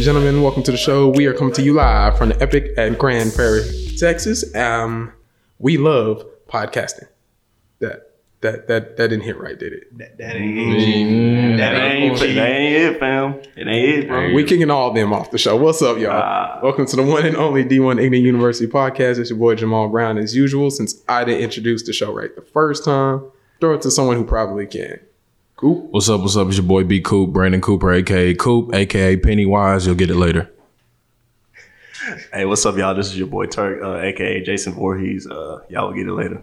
Ladies and gentlemen, welcome to the show. We are coming to you live from the Epic at Grand Prairie, Texas. Um, we love podcasting. That that that that didn't hit right, did it? That, that ain't That ain't, that ain't it, fam. It ain't it, bro. We kicking all of them off the show. What's up, y'all? Ah. Welcome to the one and only D1 Ignorant University podcast. It's your boy Jamal Brown, as usual. Since I didn't introduce the show right the first time, throw it to someone who probably can. Coop. What's up? What's up? It's your boy B Coop, Brandon Cooper, aka Coop, aka Pennywise. You'll get it later. Hey, what's up, y'all? This is your boy Turk, uh, aka Jason Voorhees. Uh, y'all will get it later.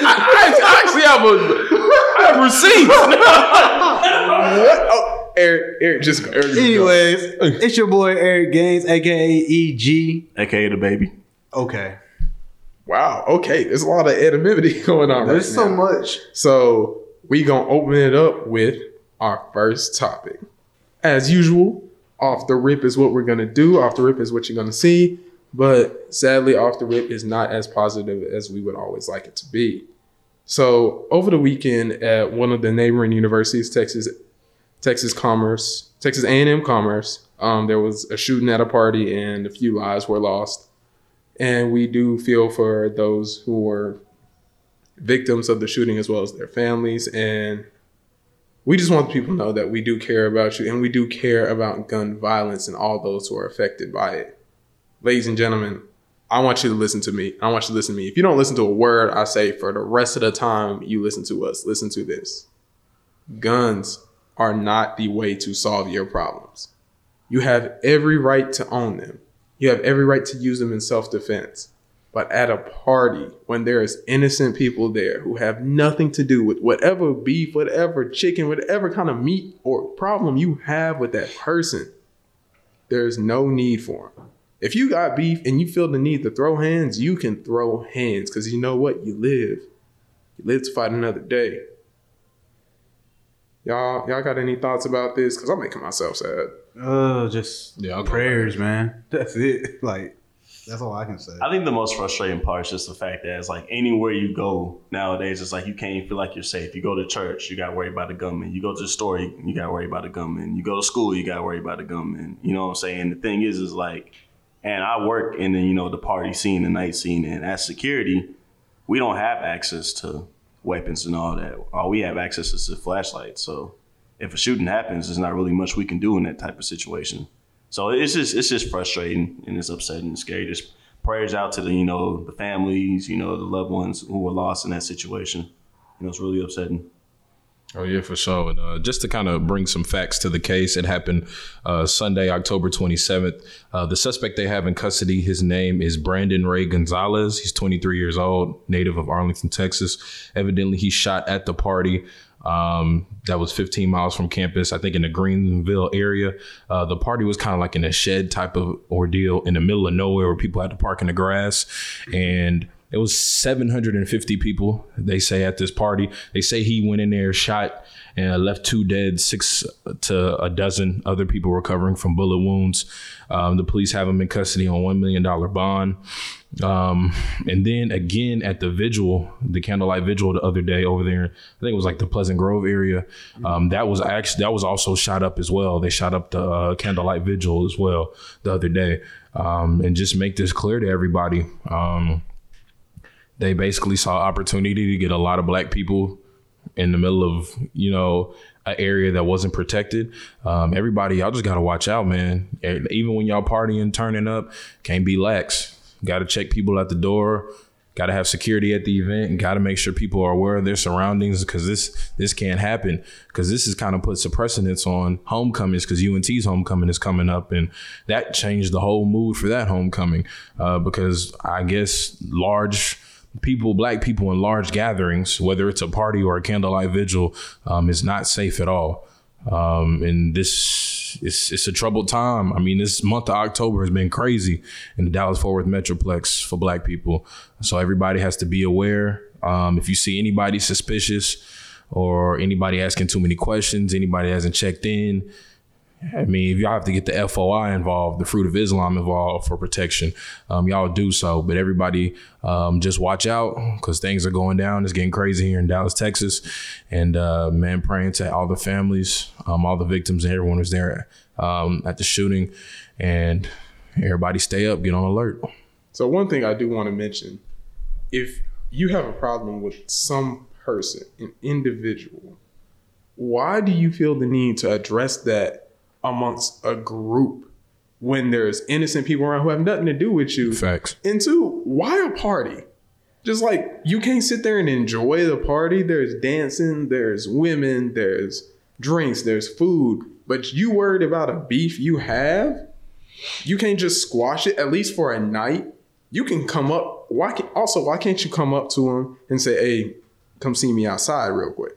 I actually have a I have receipts. what? Oh, Eric, Eric, just go. Eric, just go. Anyways, it's your boy Eric Gaines, aka EG. Aka the baby. Okay. Wow. Okay, there's a lot of anonymity going on right now. There's right so now. much. So we gonna open it up with our first topic. As usual, off the rip is what we're gonna do. Off the rip is what you're gonna see. But sadly, off the rip is not as positive as we would always like it to be. So over the weekend at one of the neighboring universities, Texas, Texas Commerce, Texas A&M Commerce, um, there was a shooting at a party and a few lives were lost. And we do feel for those who were victims of the shooting as well as their families. And we just want people to know that we do care about you and we do care about gun violence and all those who are affected by it. Ladies and gentlemen, I want you to listen to me. I want you to listen to me. If you don't listen to a word I say for the rest of the time you listen to us, listen to this. Guns are not the way to solve your problems. You have every right to own them. You have every right to use them in self defense. But at a party, when there is innocent people there who have nothing to do with whatever beef, whatever chicken, whatever kind of meat or problem you have with that person, there's no need for them. If you got beef and you feel the need to throw hands, you can throw hands because you know what? You live. You live to fight another day. Y'all, y'all got any thoughts about this? Because I'm making myself sad. Uh, just Yeah, I'll prayers, man. That's it. Like, that's all I can say. I think the most frustrating part is just the fact that it's like anywhere you go nowadays, it's like you can't even feel like you're safe. You go to church, you got to worry about the gunman. You go to the store, you, you got to worry about the gunman. You go to school, you got to worry about the gunman. You know what I'm saying? The thing is, is like, and I work in the you know the party scene, the night scene, and as security, we don't have access to weapons and all that. All we have access is to flashlights. So if a shooting happens, there's not really much we can do in that type of situation. So it's just it's just frustrating and it's upsetting and scary. Just prayers out to the you know the families, you know the loved ones who were lost in that situation. You know it's really upsetting. Oh yeah, for sure. And uh, just to kind of bring some facts to the case, it happened uh, Sunday, October 27th. Uh, the suspect they have in custody, his name is Brandon Ray Gonzalez. He's 23 years old, native of Arlington, Texas. Evidently, he shot at the party. Um, that was 15 miles from campus, I think in the Greenville area. Uh, the party was kind of like in a shed type of ordeal in the middle of nowhere where people had to park in the grass. And it was 750 people, they say, at this party. They say he went in there, shot, and left two dead, six to a dozen other people recovering from bullet wounds. Um, the police have him in custody on $1 million bond. Um, and then again at the vigil, the candlelight vigil the other day over there, I think it was like the Pleasant Grove area. Um, that was actually that was also shot up as well. They shot up the uh, candlelight vigil as well the other day. Um, and just make this clear to everybody. Um, they basically saw opportunity to get a lot of black people in the middle of you know an area that wasn't protected. Um, everybody, y'all just gotta watch out, man. Even when y'all partying, turning up, can't be lax. Got to check people at the door. Got to have security at the event, got to make sure people are aware of their surroundings because this this can't happen. Because this is kind of puts a precedence on homecomings because UNT's homecoming is coming up, and that changed the whole mood for that homecoming. Uh, because I guess large people, black people in large gatherings, whether it's a party or a candlelight vigil, um, is not safe at all. Um, and this it's it's a troubled time. I mean, this month of October has been crazy in the Dallas Fort Worth Metroplex for Black people. So everybody has to be aware. Um, if you see anybody suspicious or anybody asking too many questions, anybody hasn't checked in, I mean, if y'all have to get the FOI involved, the Fruit of Islam involved for protection, um, y'all do so. But everybody, um, just watch out because things are going down. It's getting crazy here in Dallas, Texas. And uh, man, praying to all the families, um, all the victims, and everyone who's there um, at the shooting. And everybody stay up, get on alert. So one thing I do want to mention, if you have a problem with some person, an individual, why do you feel the need to address that amongst a group when there's innocent people around who have nothing to do with you? Facts. And two, why a party? Just like you can't sit there and enjoy the party. There's dancing, there's women, there's drinks, there's food. But you worried about a beef you have? You can't just squash it, at least for a night. You can come up. Why can, also why can't you come up to him and say, hey, come see me outside real quick?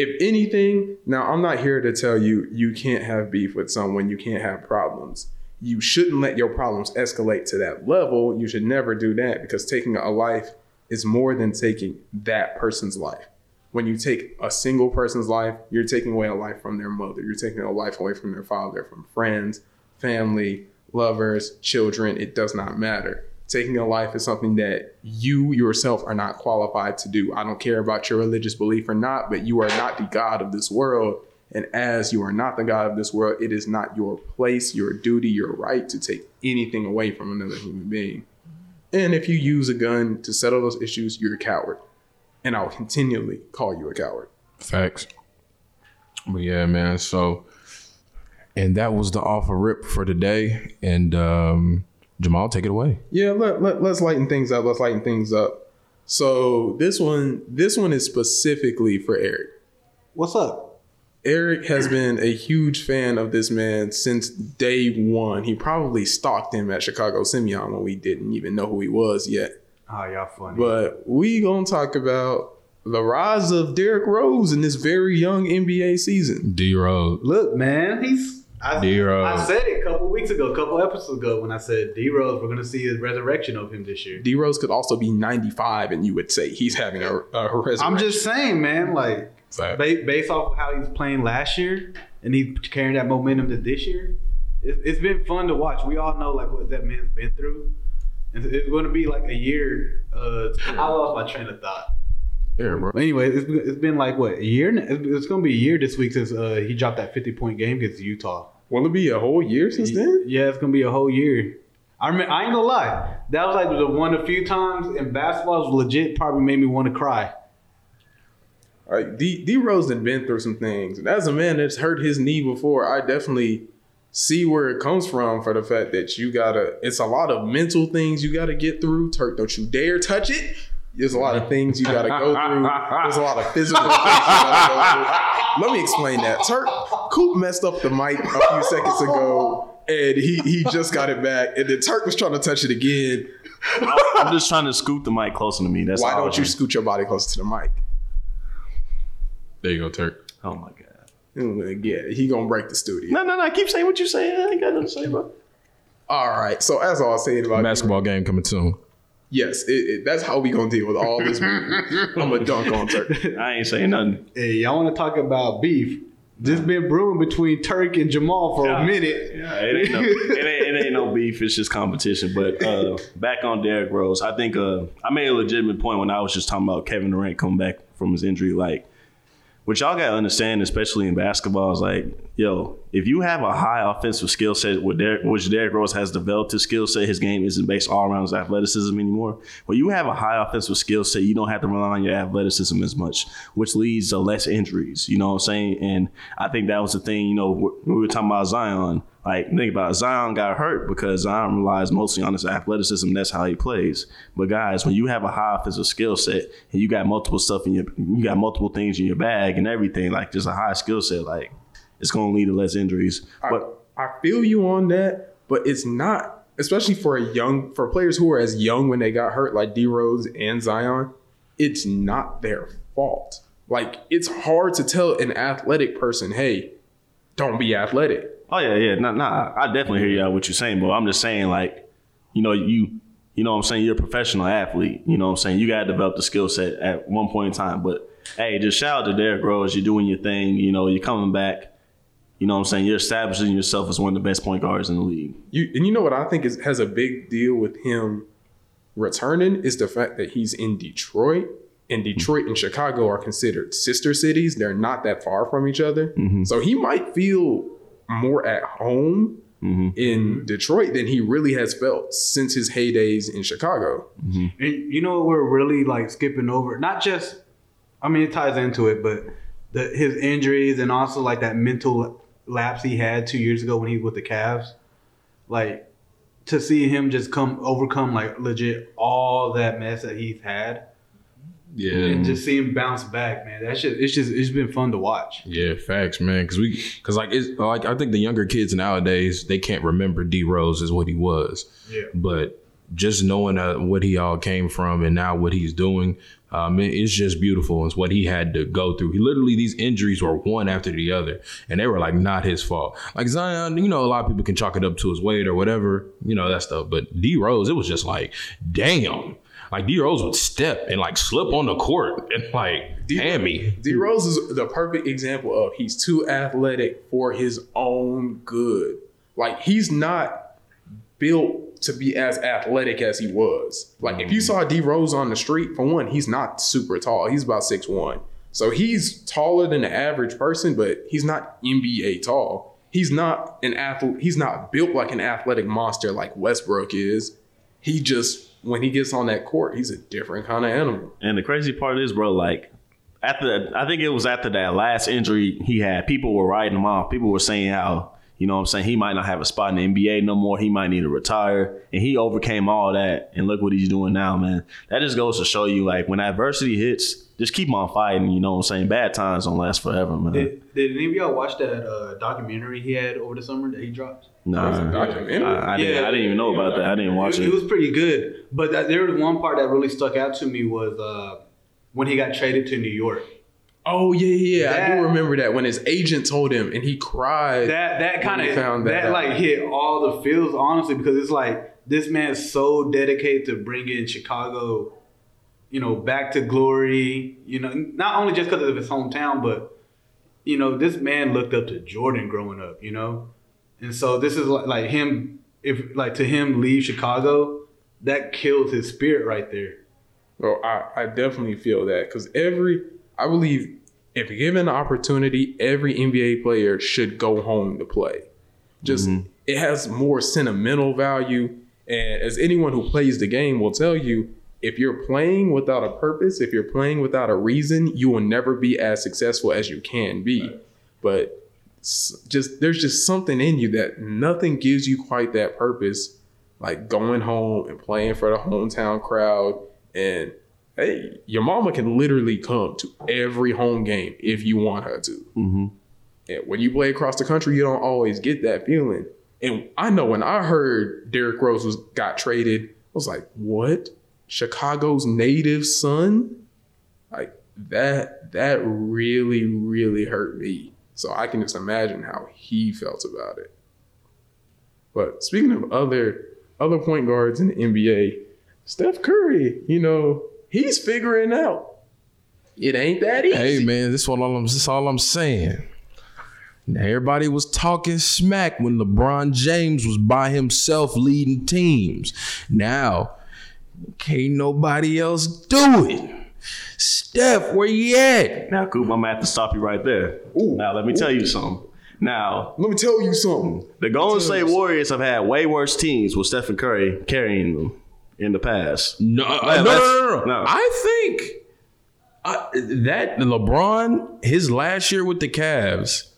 If anything, now I'm not here to tell you you can't have beef with someone, you can't have problems. You shouldn't let your problems escalate to that level. You should never do that because taking a life is more than taking that person's life. When you take a single person's life, you're taking away a life from their mother. You're taking a life away from their father, from friends, family, lovers, children. It does not matter. Taking a life is something that you yourself are not qualified to do. I don't care about your religious belief or not, but you are not the God of this world. And as you are not the God of this world, it is not your place, your duty, your right to take anything away from another human being. And if you use a gun to settle those issues, you're a coward. And I will continually call you a coward. Facts. But yeah, man. So, and that was the offer rip for today. And um, Jamal, take it away. Yeah, let, let, let's lighten things up. Let's lighten things up. So this one, this one is specifically for Eric. What's up? Eric has been a huge fan of this man since day one. He probably stalked him at Chicago Simeon when we didn't even know who he was yet. Oh, y'all funny. But we gonna talk about the rise of Derrick Rose in this very young NBA season. D Rose. Look, man, he's. I, D-Rose. I said it a couple weeks ago, a couple episodes ago, when I said D Rose, we're gonna see a resurrection of him this year. D Rose could also be 95, and you would say he's having a, a resurrection. I'm just saying, man, like Fact. ba- based off of how he's playing last year, and he's carrying that momentum to this year. It, it's been fun to watch. We all know like what that man's been through. And it's going to be like a year. Uh, I lost my train of thought. Yeah, bro. Anyway, it's, it's been like what a year. It's, to be a year this week since uh, he dropped that 50 point game against Utah. Will it be a whole year since then? Yeah, it's gonna be a whole year. I remember, I ain't gonna lie. That was like the one of few times in basketball was legit probably made me want to cry. Like D D Rose had been through some things. And as a man that's hurt his knee before, I definitely see where it comes from for the fact that you gotta it's a lot of mental things you gotta get through. Turk, don't you dare touch it. There's a lot of things you gotta go through. There's a lot of physical things you gotta go through. Let me explain that. Turk Coop messed up the mic a few seconds ago. And he, he just got it back. And then Turk was trying to touch it again. I'm just trying to scoot the mic closer to me. That's Why don't you doing. scoot your body closer to the mic? There you go, Turk. Oh my god. Mm, Yeah, he gonna break the studio. No, no, no. Keep saying what you say. I ain't got nothing to say, bro. All right. So as I was saying about Basketball game coming soon. Yes, it, it, that's how we gonna deal with all this. I'm a dunk on Turk. I ain't saying nothing. Hey, y'all want to talk about beef? This been brewing between Turk and Jamal for Yeah. a minute. Yeah, it ain't no, it ain't, it ain't no beef. It's just competition. But uh, back on Derrick Rose, I think uh, I made a legitimate point when I was just talking about Kevin Durant coming back from his injury. Like, what y'all gotta understand, especially in basketball, is like, yo, if you have a high offensive skill set, which Derrick Rose has developed his skill set, his game isn't based all around his athleticism anymore. When you have a high offensive skill set, you don't have to rely on your athleticism as much, which leads to less injuries. You know what I'm saying? And I think that was the thing. You know, we were talking about Zion. Like, think about it. Zion got hurt because Zion relies mostly on his athleticism. That's how he plays. But guys, when you have a high offensive skill set and you got multiple stuff in your, you got multiple things in your bag and everything, like just a high skill set, like it's going to lead to less injuries. But I, I feel you on that, but it's not, especially for a young for players who were as young when they got hurt, like D Rose and Zion. It's not their fault. Like it's hard to tell an athletic person, "Hey, don't be athletic." Oh yeah, yeah. Nah, nah. I definitely hear you out what you're saying, but I'm just saying, like, you know, you, you know, what I'm saying you're a professional athlete. You know, what I'm saying you got to develop the skill set at one point in time. But hey, just shout out to Derrick Rose. You're doing your thing. You know, you're coming back. you know what I'm saying, you're establishing yourself as one of the best point guards in the league. You and you know what I think is has a big deal with him returning is the fact that he's in Detroit. And Detroit and Chicago are considered sister cities. They're not that far from each other. Mm-hmm. So he might feel more at home mm-hmm. in Detroit than he really has felt since his heydays in Chicago. Mm-hmm. And you know what we're really like skipping over? Not just, I mean, it ties into it, but the his injuries and also like that mental lapse he had two years ago when he was with the Cavs. Like to see him just come overcome like legit all that mess that he's had Yeah, and just see him bounce back, man. That shit, it's just it's been fun to watch. Yeah, facts, man. Because we, because like, it's like I think the younger kids nowadays they can't remember D Rose as what he was. Yeah. But just knowing uh, what he all came from and now what he's doing, um, it- it's just beautiful. It's what he had to go through. He literally these injuries were one after the other, and they were like not his fault. Like Zion, you know, a lot of people can chalk it up to his weight or whatever, you know that stuff. But D Rose, it was just like, damn. Like D Rose would step and like slip on the court and like hammy. D Rose is the perfect example of he's too athletic for his own good. Like he's not built to be as athletic as he was. Like if you mm. saw D Rose on the street, for one, he's not super tall. He's about six one. So he's taller than the average person, but he's not NBA tall. He's not an athlete. He's not built like an athletic monster like Westbrook is. He just when he gets on that court, he's a different kind of animal. And the crazy part is, bro, like after I think it was after that last injury he had, people were writing him off. People were saying how, you know what I'm saying, he might not have a spot in the NBA no more. He might need to retire. And he overcame all that. And look what he's doing now, man. That just goes to show you, like, when adversity hits, just keep on fighting. You know what I'm saying? Bad times don't last forever, man. Did, did any of y'all watch that uh, documentary he had over the summer that he dropped? Nah, documentary? I, I, didn't, I didn't even know about that. I didn't watch it, it. It was pretty good, but that, there was one part that really stuck out to me was uh, when he got traded to New York. Oh yeah, yeah, yeah. I do remember that when his agent told him and he cried. That that kind of found that, that out. like hit all the feels honestly because it's like this man's so dedicated to bringing Chicago, you know, back to glory. You know, not only just because of his hometown, but you know, this man looked up to Jordan growing up. You know, and so this is like, like him. If like to him leave Chicago, that kills his spirit right there. Well, I, I definitely feel that because every, I believe, if given the opportunity, every NBA player should go home to play. Just mm-hmm. it has more sentimental value, and as anyone who plays the game will tell you, if you're playing without a purpose, if you're playing without a reason, you will never be as successful as you can be. But s- just there's just something in you that nothing gives you quite that purpose like going home and playing for the hometown crowd. And hey your mama can literally come to every home game if you want her to. Hmm and when you play across the country you don't always get that feeling. And i know when i heard derrick rose was got traded i was like what? Chicago's native son? Like that that really really hurt me so i can just imagine how he felt about it but speaking of other other point guards in the NBA, Steph Curry, you know, he's figuring out it ain't that easy. Hey man, this what all I'm this all I'm saying. Now, everybody was talking smack when LeBron James was by himself leading teams. Now, can't nobody else do it. Steph, where you at? Now, Coop, I'm gonna have to stop you right there. Ooh. now, let me tell you something. Now, Let me tell you something. the Golden State Warriors have had way worse teams with Stephen Curry carrying them in the past. No, uh, no, no, no, no, no. I think uh, that LeBron, his last year with the Cavs,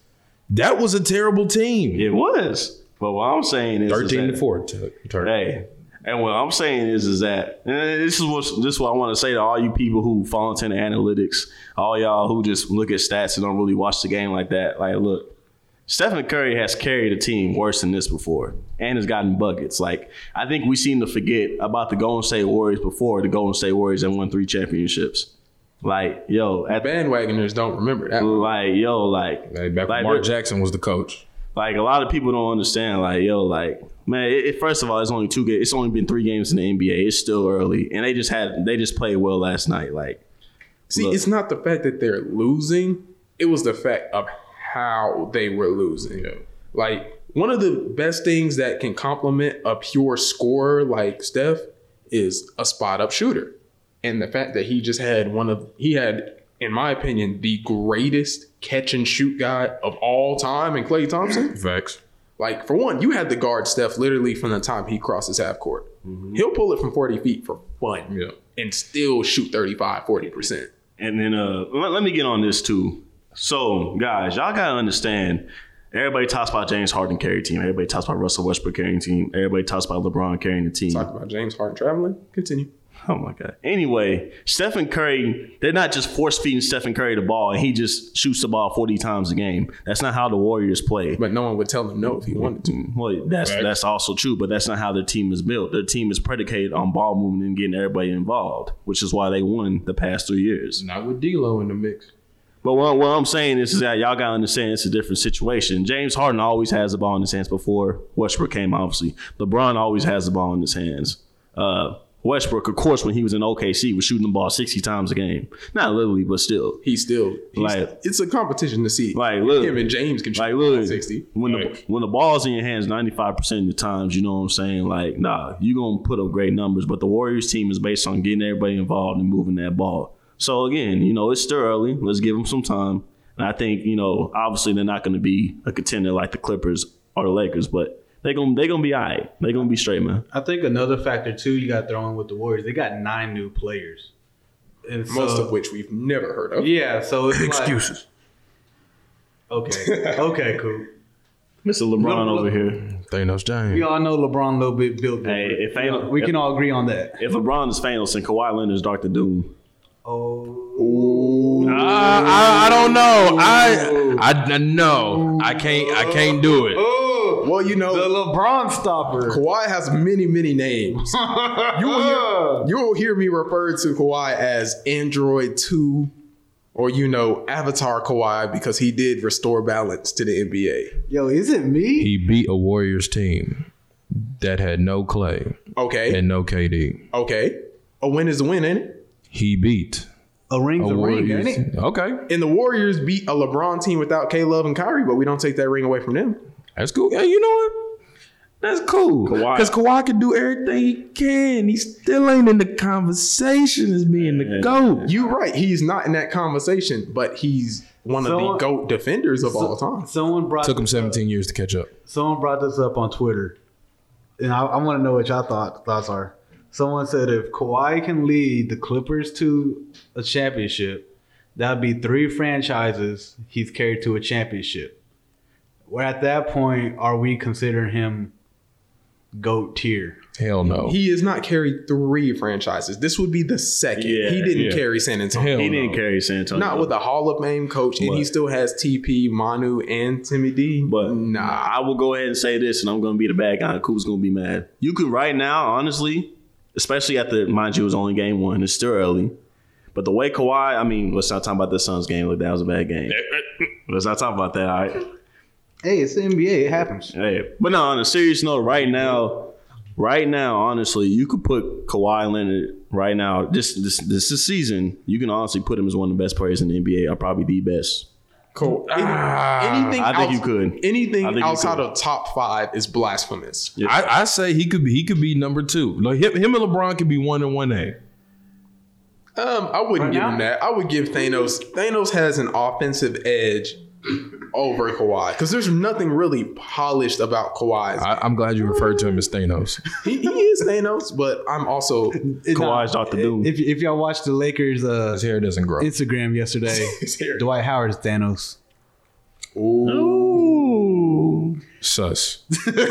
that was a terrible team. It was. But what I'm saying is, is Thirteen that- to four. to- to- Hey, and what I'm saying is, is that and this is what this is what I want to say to all you people who fall into the analytics, all y'all who just look at stats and don't really watch the game like that. Like, look, Stephen Curry has carried a team worse than this before, and has gotten buckets. Like, I think we seem to forget about the Golden State Warriors before the Golden State Warriors that won three championships. Like, yo, at Bandwagoners don't remember that. like, yo, like, Hey, back when Mark Jackson was the coach. Like a lot of people don't understand. Like yo, like man, it, it- first of all, it's only two games. It's only been three games in the NBA. It's still early, and they just had they just played well last night. Like See, Look. it's not the fact that they're losing, it was the fact of how they were losing. Like one of the best things that can complement a pure scorer like Steph is a spot up shooter. And the fact that he just had one of he had, in my opinion, the greatest catch and shoot guy of all time in Klay Thompson. Facts. Like for one, you had the guard Steph literally from the time he crosses half court. He'll pull it from 40 feet for fun Yeah. and still shoot 35, 40%. And then uh, let, let me get on this too. So, guys, y'all gotta understand. Everybody talks about James Harden carry team. Everybody talks about Russell Westbrook carrying team. Everybody talks about LeBron carrying the team. Talk about James Harden traveling. Continue. Oh my god. Anyway, Stephen Curry, they're not just force feeding Stephen Curry the ball and he just shoots the ball 40 times a game. That's not how the Warriors play. But no one would tell him no if he wanted to. Well, that's Right. that's also true, but that's not how their team is built. Their team is predicated on ball movement and getting everybody involved, which is why they won the past three years. Not with D'Lo in the mix. But what, what I'm saying is, is that y'all gotta understand it's a different situation. James Harden always has the ball in his hands before Westbrook came, obviously. LeBron always has the ball in his hands. Uh, Westbrook, of course, when he was in OKC, was shooting the ball 60 times a game. Not literally, but still. He still he's, Like- it's a competition to see. Like, look. him and James can shoot Like, look, 60. when the when the ball's in your hands, ninety five percent of the times, you know what I'm saying. Like, nah, you are gonna put up great numbers, but the Warriors team is based on getting everybody involved and moving that ball. So again, you know, it's still early. Let's give them some time. And I think you know, obviously, they're not going to be a contender like the Clippers or the Lakers, but they gonna they gonna be all right. They gonna be straight, man. I think another factor too you got thrown with the Warriors. They got nine new players, and Most so- of which we've never heard of. Yeah, so it's Excuses. Like, okay, okay, cool. Mr. LeBron Look, over look. here. Thanos James. We all know LeBron a little bit built. Hey, if ain't- we can all agree on that. If LeBron is Thanos and Kawhi Leonard is Doctor Doom, Oh, I, I don't know. I I no. I can't. I can't do it. Oh. Well, you know, the LeBron stopper. Kawhi has many, many names. You will hear, you will hear me refer to Kawhi as Android 2 or, you know, Avatar Kawhi because he did restore balance to the NBA. Yo, is it me? He beat a Warriors team that had no Klay Okay. and no KD. okay. A win is a win, ain't it? He beat A ring's a a ring, ain't it? Okay, And the Warriors beat a LeBron team without K Love and Kyrie, but we don't take that ring away from them. That's cool. Yeah, you know what? That's cool. Kawhi. Because Kawhi can do everything he can. He still ain't in the conversation as being the Yeah. GOAT. You're right. He's not in that conversation, but he's one of the GOAT defenders of all time. Someone brought Took him this up- 17 years to catch up. Someone brought this up on Twitter, and I, I want to know what y'all thought, thoughts are. Someone said if Kawhi can lead the Clippers to a championship, that'd be three franchises he's carried to a championship. Where at that point, are we considering him goat tier? Hell no. He has not carried three franchises. This would be the second. Yeah, he didn't yeah. carry San Antonio. Hell he no. didn't carry San Antonio. Not with a Hall of Fame coach, and he still has TP, Manu, and Timmy D. But nah, I will go ahead and say this, and I'm going to be the bad guy. and Coop's going to be mad. You can right now, honestly, especially at the mind you, it was only game one. It's still early. But the way Kawhi, I mean, let's not talk about the Suns game. Look, that was a bad game. Eh, eh, eh. let's not talk about that. All right. Hey, it's the NBA. It happens. Hey, but no, on a serious note, right now, right now, honestly, you could put Kawhi Leonard right now. This this this is season. You can honestly put him as one of the best players in the NBA, or probably the best. cool. Any- anything I think you could. Anything I think you outside could. of top five is blasphemous. Yeah. I, I say he could be he could be number two. Like him, him and LeBron could be one and one A. Um, I wouldn't Right give now? him that. I would give Thanos. Thanos has an offensive edge over Kawhi because there's nothing really polished about Kawhi. I, I'm glad you referred to him as Thanos. he, he is Thanos, but I'm also Kawhi's Dr. Doom. If, if y'all watched the Lakers uh, His hair doesn't grow. Instagram yesterday, His hair. Dwight Howard's Thanos. Ooh. Sus. hey, no,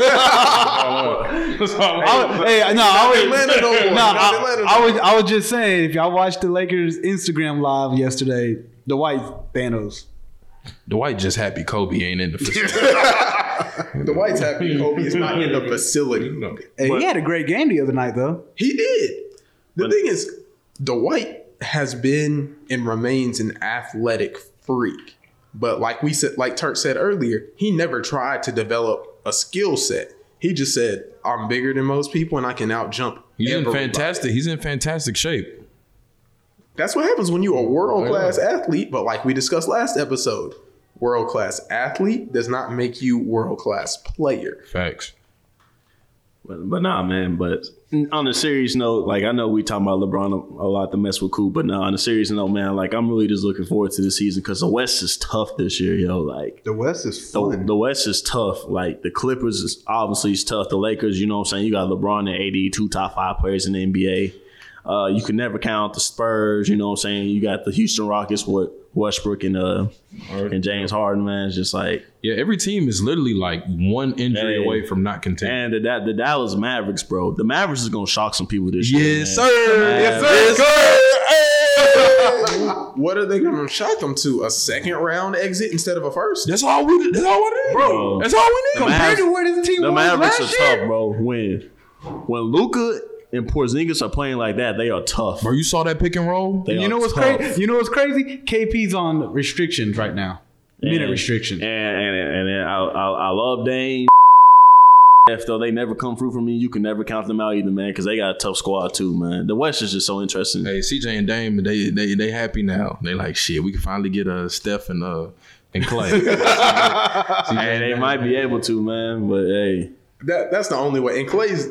I was, no more. no, Not I, I was, I was just saying, if y'all watched the Lakers Instagram live yesterday, Dwight Thanos. Dwight just happy Kobe ain't in the facility. Dwight's happy Kobe is not in the facility. Hey, But- he had a great game the other night, though. He did. The But- thing is, Dwight has been and remains an athletic freak. But like we said, like Turk said earlier, he never tried to develop a skill set. He just said, "I'm bigger than most people, and I can out jump." He's in fantastic. He's in fantastic shape. That's what happens when you're a world class athlete. But like we discussed last episode, world class athlete does not make you world class player. Facts. But, but nah, man. But on a serious note, like I know we talking about LeBron a, a lot to mess with cool, but nah, on a serious note, man, like I'm really just looking forward to the season because the West is tough this year, yo. Like The West is the, fun. the West is tough. Like the Clippers is obviously is tough. The Lakers, you know what I'm saying? You got LeBron and AD, two top five players in the NBA. Uh, you can never count the Spurs, you know what I'm saying? You got the Houston Rockets with Westbrook and uh and James Harden, man. It's just like Yeah, every team is literally like one injury Hey. away from not contending. and the, the Dallas Mavericks, bro. The Mavericks is gonna shock some people this year. Yes, sir. Yes, sir. What are they going to shock them to? A second round exit instead of a first? That's all we. That's all we need, Bro. That's all we need. Compared to where this team The was Mavericks are last year. tough, bro. When when Luka and Porzingis are playing like that, they are tough. Bro, you saw that pick and roll? They You are know what's crazy? You know what's crazy? KP's on restrictions right now. Minute And- restrictions. And and, and, and I, I, I love Dame. If though they never come through for me, you can never count them out either, man, because they got a tough squad too, man. The West is just so interesting. Hey, CJ and Dame, they they they happy now. They like shit. We can finally get uh Steph and uh and Klay. Hey, they might be able to, man, but hey, That that's the only way. And Klay's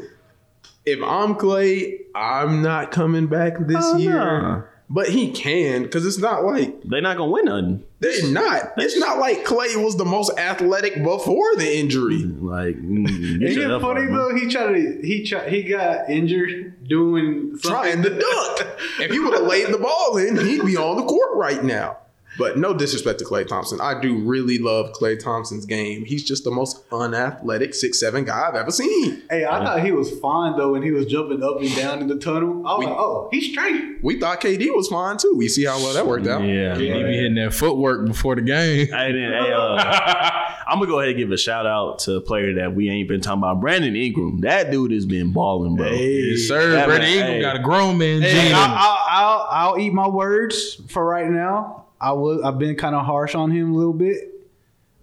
if I'm Klay, I'm not coming back this Oh, year. nah. But he can because it's not like they're not gonna win nothing. they're not. It's not like Klay was the most athletic before the injury. Like, mm, Isn't it funny out, though? He tried to he tried, he got injured doing something. Trying to dunk. If he would have laid the ball in, he'd be on the court right now. But no disrespect to Klay Thompson. I do really love Klay Thompson's game. He's just the most unathletic six seven guy I've ever seen. Hey, I thought he was fine though when he was jumping up and down in the tunnel. I was We- like, oh, he's straight. We thought KD was fine too. We see how well that worked out. Yeah, He man. be hitting that footwork before the game. Hey, then, hey, uh, I'm gonna go ahead and give a shout out to a player that we ain't been talking about, Brandon Ingram. That dude has been balling, bro. Yes, sir. Yeah, Brandon man, Ingram hey. got a grown man Hey, gene. I'll, I'll, I'll, I'll eat my words for right now. I was I've been kind of harsh on him a little bit,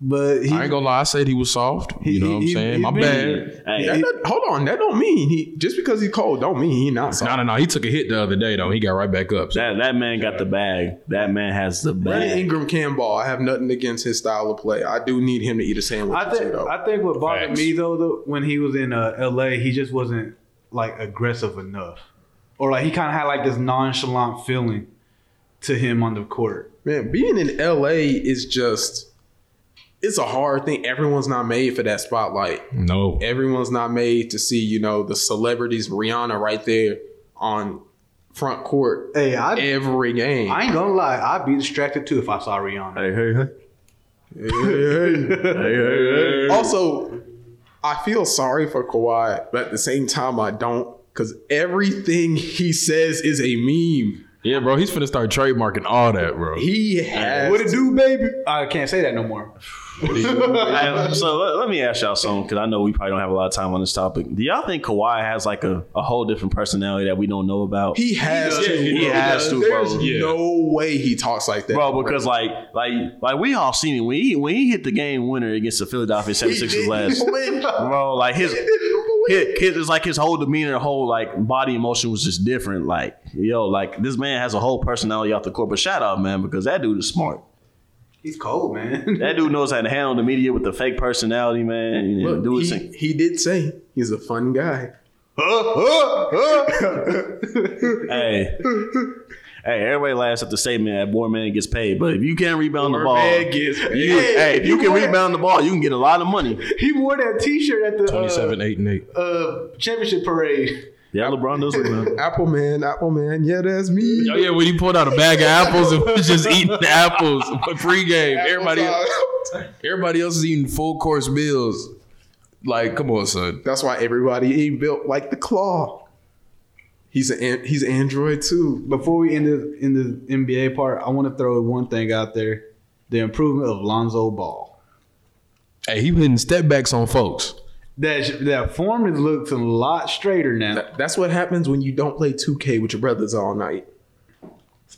but he, I ain't gonna lie, I said he was soft. You know what I'm He- he- saying? he My been- bad. Hey, That don't- hold on, that don't mean he just because he's cold don't mean he not No, soft. no, no. no. He took a hit the other day though. He got right back up. So. that that man got the bag. That man has the Brandon bag. Ingram can ball. I have nothing against his style of play. I do need him to eat a sandwich. I think though. I think what bothered Facts. me though, though when he was in uh, L.A., he just wasn't like aggressive enough, or like he kind of had like this nonchalant feeling to him on the court. Man, being in LA is just it's a hard thing. Everyone's not made for that spotlight. No. Everyone's not made to see, you know, the celebrities, Rihanna right there on front court Hey, I, every game. I ain't gonna lie, I'd be distracted too if I saw Rihanna. Hey, hey, hey. Hey, hey. Hey, hey, hey. also, I feel sorry for Kawhi, but at the same time, I don't because everything he says is a meme. Yeah, bro. He's finna start trademarking all that, bro. He has What it do, baby? I can't say that no more. Hey, so let, let me ask y'all something because I know we probably don't have a lot of time on this topic. Do y'all think Kawhi has like a, a whole different personality that we don't know about? He has does. to. He bro. has to, bro. There's Yeah. no way he talks like that, Bro, because like, like, like we all seen it when he when he hit the game winner against the Philadelphia He 76ers last. blink. Bro, like his, He didn't blink. His, his, it's like his whole demeanor, whole like body emotion was just different. Like, yo, like this man has a whole personality off the court. But shout out, man, because that dude is smart. He's cold, man. That dude knows how to handle the media with the fake personality, man. You know, Look, do his he, he did say he's a fun guy. Hey. Hey, everybody laughs at the statement that boy man gets paid, but if you can't rebound the Poor ball, man gets paid. you- hey, if you can rebound the ball, you can get a lot of money. he wore that T-shirt at the 27, 8, and 8. uh, uh, championship parade. Yeah, LeBron does rebound. Apple man, Apple man, yeah, that's me. Oh yeah, when he pulled out a bag of apples and was just eating the apples pregame. Everybody, everybody else is eating full course meals. Like, come on, son. That's why everybody ain't built like the claw. He's an he's Android too. Before we end the in the NBA part, I want to throw one thing out there: the improvement of Lonzo Ball. Hey, he hitting step backs on folks. That that form is looks a lot straighter now. That- That's what happens when you don't play 2K with your brothers all night.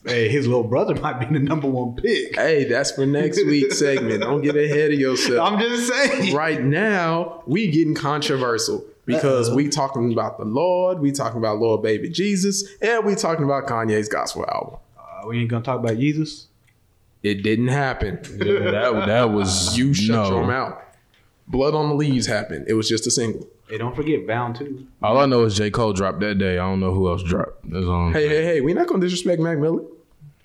Hey, his little brother might be the number one pick. Hey, that's for next week's segment. Don't get ahead of yourself. I'm just saying. right now, we getting controversial because we talking about the Lord, we talking about Lord baby Jesus, and we talking about Kanye's gospel album. Uh, we ain't gonna talk about Jesus. It didn't happen. Yeah, that that was You shut no. your mouth. Blood on the Leaves happened. It was just a single. Hey, don't forget Bound too. All I know is J Cole dropped that day. I don't know who else dropped. That's all. Hey, hey, hey, we not gonna disrespect Mac Miller.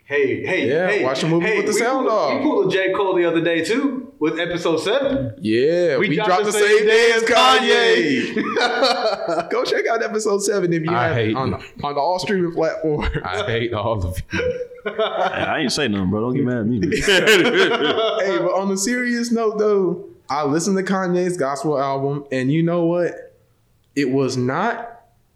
Hey, hey, Yeah, hey, watch the movie hey, with the we sound pulled, off. We pulled a J Cole the other day too with episode seven. Yeah, we, We dropped, dropped the the same same day day as as Kanye. Go check out episode seven if you I have hate- on, on all streaming platform. I hate all of you. I ain't say nothing, bro. Don't get mad at me. hey, but on a serious note, though, I listened to Kanye's gospel album, and you know what? It was not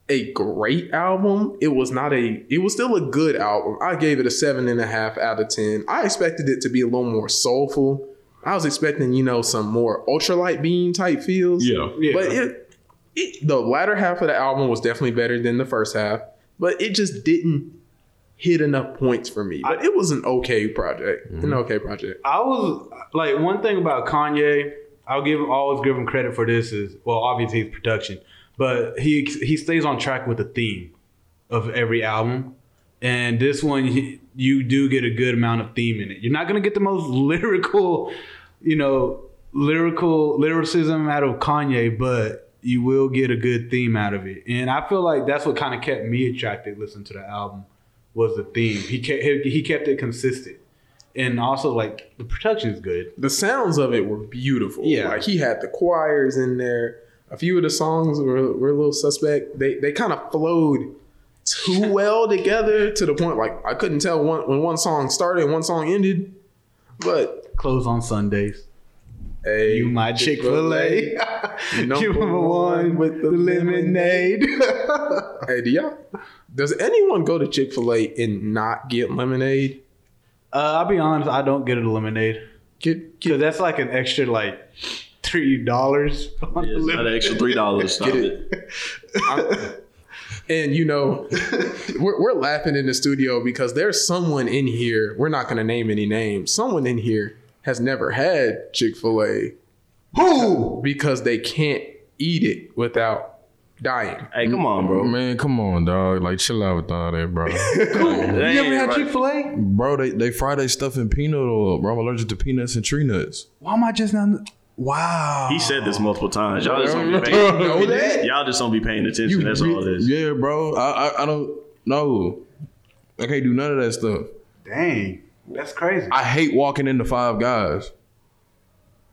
a great album. It was not a. It was still a good album. I gave it a seven and a half out of ten. I expected it to be a little more soulful. I was expecting, you know, some more ultralight beam type feels. Yeah. Yeah. But it, it, the latter half of the album was definitely better than the first half. But it just didn't hit enough points for me. But it was an okay project. An mm-hmm. okay project. I was like one thing about Kanye. I'll give always give him credit for this is well obviously his production, but he he stays on track with the theme of every album. And this one, he- you do get a good amount of theme in it. You're not gonna get the most lyrical, you know, lyrical lyricism out of Kanye, but you will get a good theme out of it. And I feel like that's what kind of kept me attracted listening to the album was the theme. He kept he kept it consistent, and also like the production is good. the sounds of it were beautiful. Yeah. Like he had the choirs in there. A few of the songs were, were a little suspect. They they kind of flowed too well together to the point like I couldn't tell one when one song started and one song ended. But Close on Sundays. hey, You my Chick Fil A. number one with the lemonade. hey, do y'all? Does anyone go to Chick Fil A and not get lemonade? Uh, I'll be honest, I don't get a lemonade Get because that's like an extra like three dollars. Yeah, it's not an extra three dollars. Stop Get it. it. I'm- and you know, we're, we're laughing in the studio because there's someone in here. We're not going to name any names. Someone in here has never had Chick Fil A. Who? Because they can't eat it without dying. Hey, come on, bro. Man, come on, dog. Like, chill out with all that, bro. That You ever had right. Chick Fil A? bro, they, they fry their stuff in peanut oil, bro. I'm allergic to peanuts and tree nuts. Why am I just not? Wow. He said this multiple times. Y'all just don't be paying. know that? Y'all just don't be paying attention. You That's all it is. Yeah, bro. I, I I don't know. I can't do none of that stuff. Dang, that's crazy. I hate walking into Five Guys.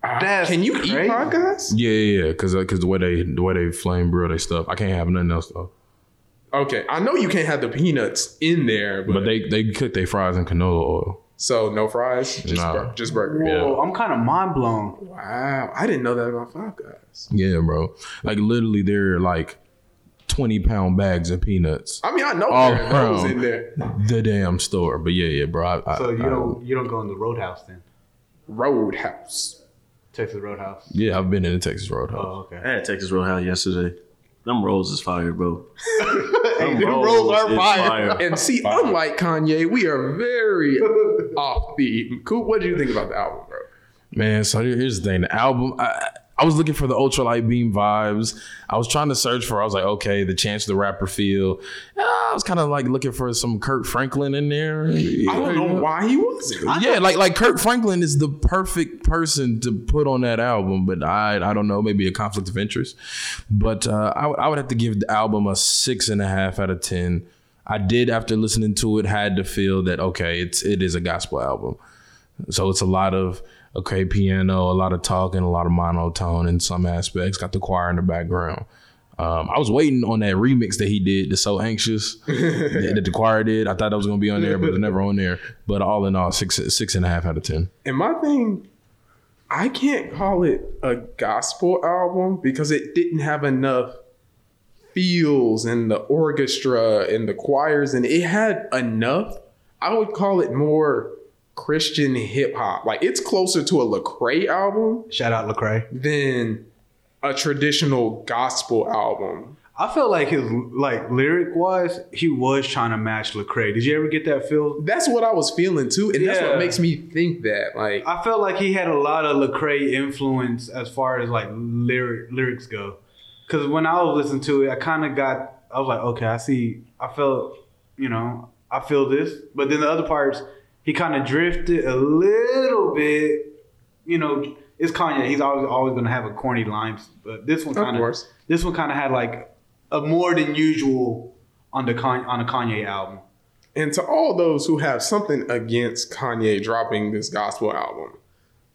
That's Can you eat crazy. Five Guys? Yeah, yeah, because because uh, the way they the way they flame grill their stuff, I can't have nothing else though. Okay, I know you can't have the peanuts in there, but, But they they cook their fries in canola oil. So no fries, just Nah. bur- just burger. Whoa, I'm kind of mind blown. Wow, I didn't know that about Five Guys. Yeah, bro. Like literally, they're like twenty pound bags of peanuts. I mean, I know All there are around. in there. The damn store. But yeah, yeah, bro. I, I, So you I- don't you don't go in the Roadhouse then? Roadhouse. Texas Roadhouse. Yeah, I've been in the Texas Roadhouse. Oh, okay. I had Texas Roadhouse yesterday. Them rolls is fire, bro. Them them rolls are is fire. And see, unlike Kanye, we are very off theme. Coop, what do you think about the album, bro? Man, so here's the thing. The album, I, I was looking for the ultralight beam vibes. I was trying to search for. I was like, okay, the Chance the Rapper feel. Uh, I was kind of like looking for some Kirk Franklin in there. I don't know why he wasn't. Yeah, like like Kirk Franklin is the perfect person to put on that album, but I I don't know, maybe a conflict of interest. But uh, I would- I would have to give the album a six and a half out of ten. I did after listening to it had to feel that okay, it's it is a gospel album, so it's a lot of okay piano, a lot of talking, a lot of monotone in some aspects. Got the choir in the background. Um, I was waiting on that remix that he did, the So Anxious, that the choir did. I thought that was gonna be on there, but it's never on there. But all in all, six six and a half out of ten. And my thing, I can't call it a gospel album because it didn't have enough feels and the orchestra and the choirs, and it had enough. I would call it more Christian hip hop. Like it's closer to a Lecrae album Shout out Lecrae. than a traditional gospel album. I felt like his like lyric wise, he was trying to match Lecrae. Did you ever get that feel? That's what I was feeling too, and that's what makes me think that. Like, I felt like he had a lot of Lecrae influence as far as like lyric lyrics go. Because when I was listening to it, I kind of got I was like, okay, I see. I felt, you know, I feel this, but then the other parts, he kind of drifted a little bit. You know, it's Kanye. He's always always gonna have a corny lines, but this one kind of this one kind of had like a more than usual on the Kanye, on a Kanye album. And to all those who have something against Kanye dropping this gospel album,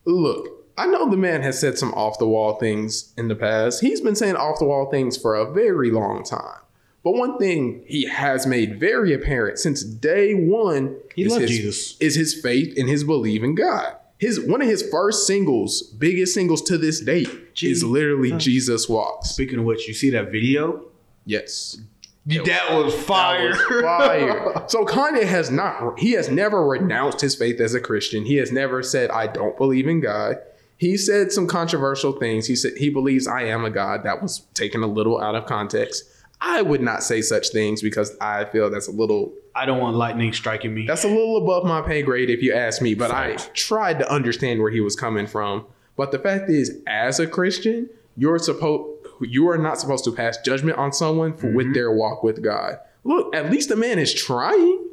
look, I know the man has said some off the wall things in the past. He's been saying off the wall things for a very long time. But one thing he has made very apparent since day one He is, his, Jesus. is his faith and his belief in God. His one of his first singles, biggest singles to this date, is literally Jesus Walks. Speaking of which, you see that video? Yes. That was fire. That was fire. so Kanye has not he has never renounced his faith as a Christian. He has never said I don't believe in God. He said some controversial things. He said he believes I am a God. That was taken a little out of context. I would not say such things because I feel that's a little I don't want lightning striking me. that's a little above my pay grade if you ask me, but I tried to understand where he was coming from. But the fact is, as a Christian, you're supposed you are not supposed to pass judgment on someone for, with mm-hmm. their walk with God. Look, at least the man is trying.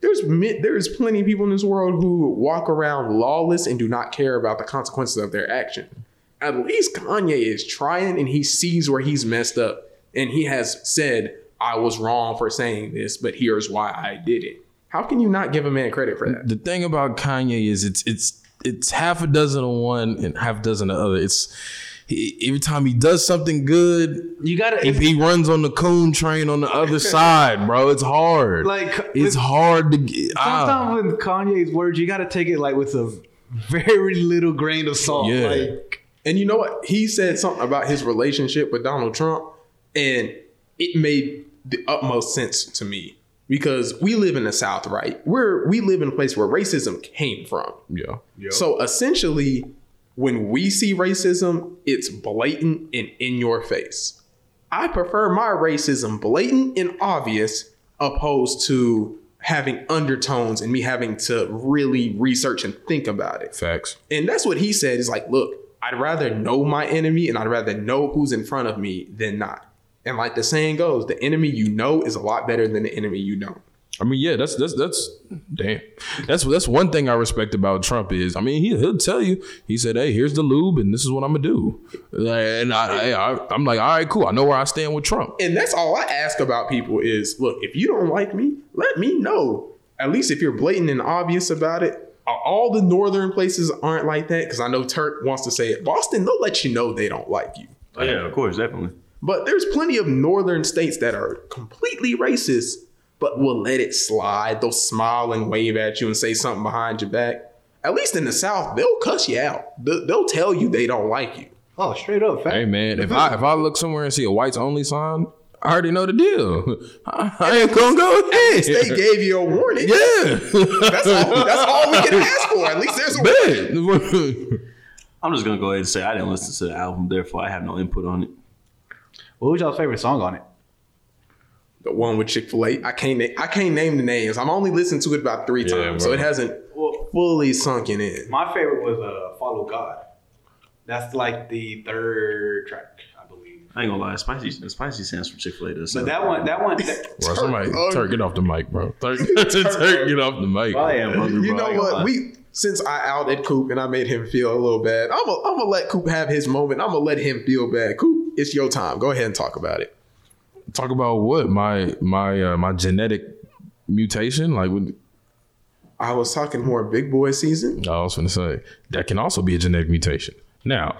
There's there's plenty of people in this world who walk around lawless and do not care about the consequences of their action. At least Kanye is trying and he sees where he's messed up and he has said, I was wrong for saying this, but here's why I did it. How can you not give a man credit for that? The thing about Kanye is it's it's it's half a dozen of one and half a dozen of the other. It's he, every time he does something good, you gotta if he runs on the coon train on the other side, bro, it's hard. like it's hard to get. ah. sometimes with Kanye's words, you gotta take it like with a very little grain of salt. Yeah. Like And you know what? He said something about his relationship with Donald Trump, and it made the utmost sense to me because we live in the South, right? We're we live in a place where racism came from. yeah. So essentially, when we see racism, it's blatant and in your face. I prefer my racism blatant and obvious opposed to having undertones and me having to really research and think about it. Facts. And that's what he said is like, look, I'd rather know my enemy and I'd rather know who's in front of me than not. And like the saying goes, the enemy you know is a lot better than the enemy you don't. I mean, yeah, that's that's that's damn. That's that's one thing I respect about Trump is, I mean, he he'll tell you. He said, "Hey, here's the lube, and this is what I'm gonna do." Like, And I, I I'm like, all right, cool. I know where I stand with Trump. And that's all I ask about people is look, if you don't like me, let me know. At least if you're blatant and obvious about it. All the northern places aren't like that because I know Turk wants to say it. Boston, they'll let you know they don't like you. Oh, yeah, of course, definitely. But there's plenty of northern states that are completely racist, but will let it slide. They'll smile and wave at you and say something behind your back. At least in the South, they'll cuss you out. They'll they'll tell you they don't like you. oh, straight up, fact. Hey man, if I if I look somewhere and see a whites only sign, I already know the deal. I, I ain't gonna go ahead. They gave you a warning. yeah, That's all, that's all we can ask for. At least there's a warning. I'm just gonna go ahead and say I didn't listen to the album, therefore I have no input on it. What was y'all's favorite song on it? The one with Chick Fil A. I can't na- I can't name the names. I'm only listened to it about three Yeah, times, so it hasn't Well, fully sunken in. my favorite was uh, "Follow God." That's like the third track, I believe. I ain't gonna lie, spicy spicy stands for Chick Fil A. But that one, that one, that, Bro, somebody, Oh. Turk, get off the mic, bro. Turk, Turk, get off the mic. I am hungry, You bro. I know what? lie. We since I outed Coop and I made him feel a little bad, I'm gonna I'm gonna let Coop have his moment. I'm gonna let him feel bad. Coop, it's your time. Go ahead and talk about it. Talk about what my my uh, my genetic mutation. Like, what, I was talking more big boy season. I was gonna say that can also be a genetic mutation. Now,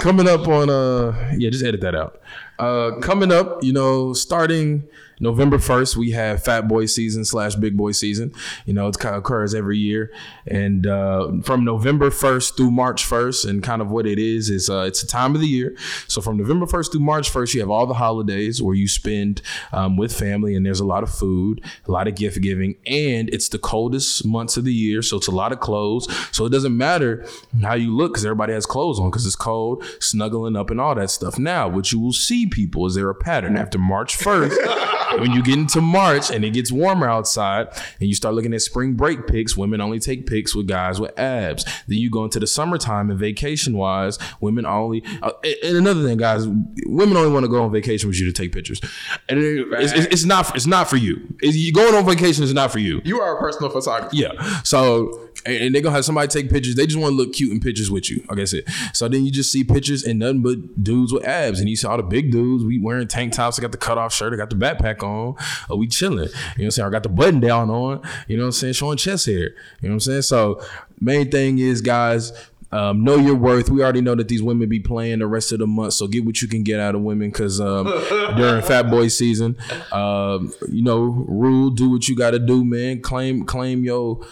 coming up on uh yeah, just edit that out. Uh coming up, you know, starting November 1st, we have Fat Boy season slash Big Boy season. You know, it kind of occurs every year. And uh, from November 1st through March 1st, and kind of what it is, is uh, it's a time of the year. So from November 1st through March 1st, you have all the holidays where you spend um, with family, and there's a lot of food, a lot of gift giving, and it's the coldest months of the year. So it's a lot of clothes. So it doesn't matter how you look because everybody has clothes on because it's cold, snuggling up, and all that stuff. Now, what you will see people? Is there a pattern after March 1st? When you get into March and it gets warmer outside and you start looking at spring break pics, women only take pics with guys with abs. Then you go into the summertime and vacation wise, women only. Uh, and another thing, guys, women only want to go on vacation with you to take pictures. And it- it's, it's, it's not it's not for you. It's- you going on vacation is not for you. You are a personal photographer. Yeah. So and, they're gonna have somebody take pictures. They just want to look cute in pictures with you. Like I said. So then you just see pictures and nothing but dudes with abs. And you see all the big dudes. We wearing tank tops. I got the cutoff shirt. I got the backpack on. Uh, we chilling. You know what I'm saying? I got the button down on. You know what I'm saying? Showing chest hair. You know what I'm saying? So main thing is guys. Um, know your worth. We already know that these women be playing the rest of the month, so get what you can get out of women. Because um, during Fat Boy season, um, you know, rule, do what you got to do, man. Claim, claim your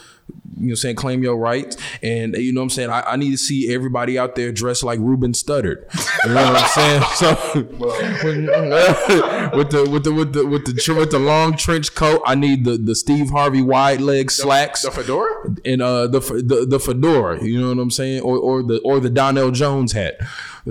you know what I'm saying, claim your rights. And you know what I'm saying? I, I need to see everybody out there dressed like Ruben Studdard. You know what I'm saying? So with the with the with the with the with the long trench coat, I need the the Steve Harvey wide leg slacks The fedora? and uh the, the the fedora, you know what I'm saying? Or or the or the Donell Jones hat.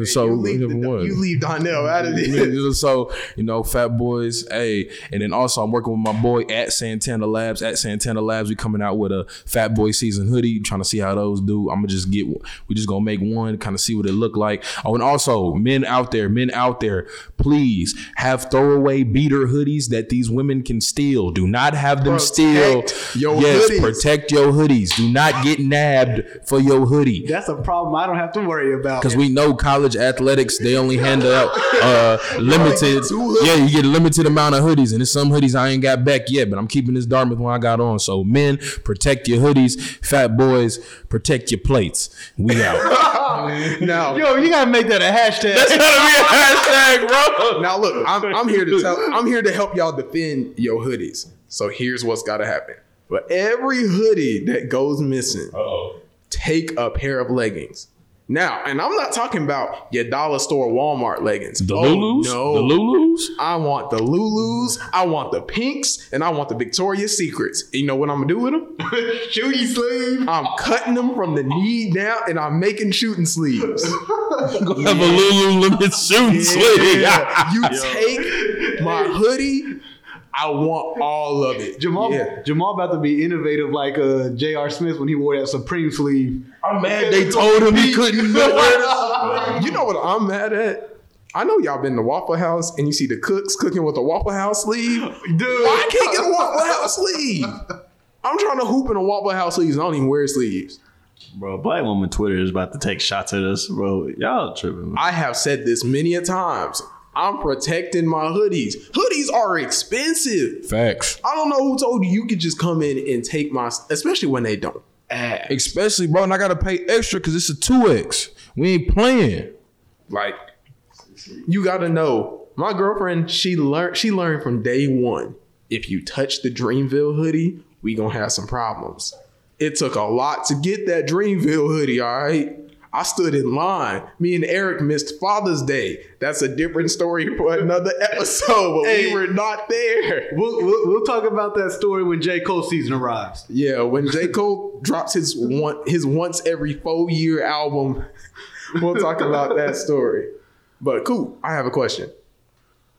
So you, leave, one. you leave Donell out of this. So you know, Fat Boys, hey, and then also I'm working with my boy at Santana Labs. At Santana Labs, we coming out with a Fat Boy season hoodie, trying to see how those do. I'm gonna just get, we just gonna make one, kind of see what it look like. Oh, and also men out there, men out there, please have throwaway beater hoodies that these women can steal. Do not have them steal. Your yes, hoodies. protect your hoodies. Do not get nabbed for your hoodie. That's a problem I don't have to worry about. Because we know college athletics, they only hand out uh, limited. Yeah, you get a limited amount of hoodies, and there's some hoodies I ain't got back yet, but I'm keeping this Dartmouth one I got on. So men, protect your hoodies. Fat boys, protect your plates. We out. Now, Yo, you gotta make that a hashtag. That's gotta be a hashtag, bro. now look, I'm, I'm here to tell, I'm here to help y'all defend your hoodies. So here's what's got to happen. For every hoodie that goes missing, take a pair of leggings. Now, and I'm not talking about your dollar store Walmart leggings. The Oh, Lulus, no. the Lulus. I want the Lulus, I want the pinks, and I want the Victoria's Secrets. You know what I'm gonna do with them? Shooty sleeve. I'm cutting them from the knee down, and I'm making shooting sleeves. Have a Lululemon shooting sleeve. Yeah, you take my hoodie. I want all of it. Jamal, Yeah. Jamal about to be innovative like uh, J.R. Smith when he wore that Supreme sleeve. I'm mad they told him he couldn't wear You know what I'm mad at? I know y'all been to Waffle House and you see the cooks cooking with a Waffle House sleeve. Dude. I can't get a Waffle House sleeve? I'm trying to hoop in a Waffle House sleeves. and I don't even wear sleeves. Bro, Black Woman Twitter is about to take shots at us, bro. Y'all tripping. I have said this many a times. I'm protecting my hoodies. Hoodies are expensive. Facts. I don't know who told you you could just come in and take my, especially when they don't. Ask. Especially, bro, and I gotta pay extra because it's a 2X. We ain't playing. Like, you gotta know. My girlfriend, she learned she learned from day one. If you touch the Dreamville hoodie, we gonna have some problems. It took a lot to get that Dreamville hoodie, all right? I stood in line. Me and Eric missed Father's Day. That's a different story for another episode, but Hey. we were not there. We'll, we'll, we'll talk about that story when J. Cole season arrives. Yeah, when J. Cole drops his one his once every four year album, we'll talk about that story. But cool, I have a question.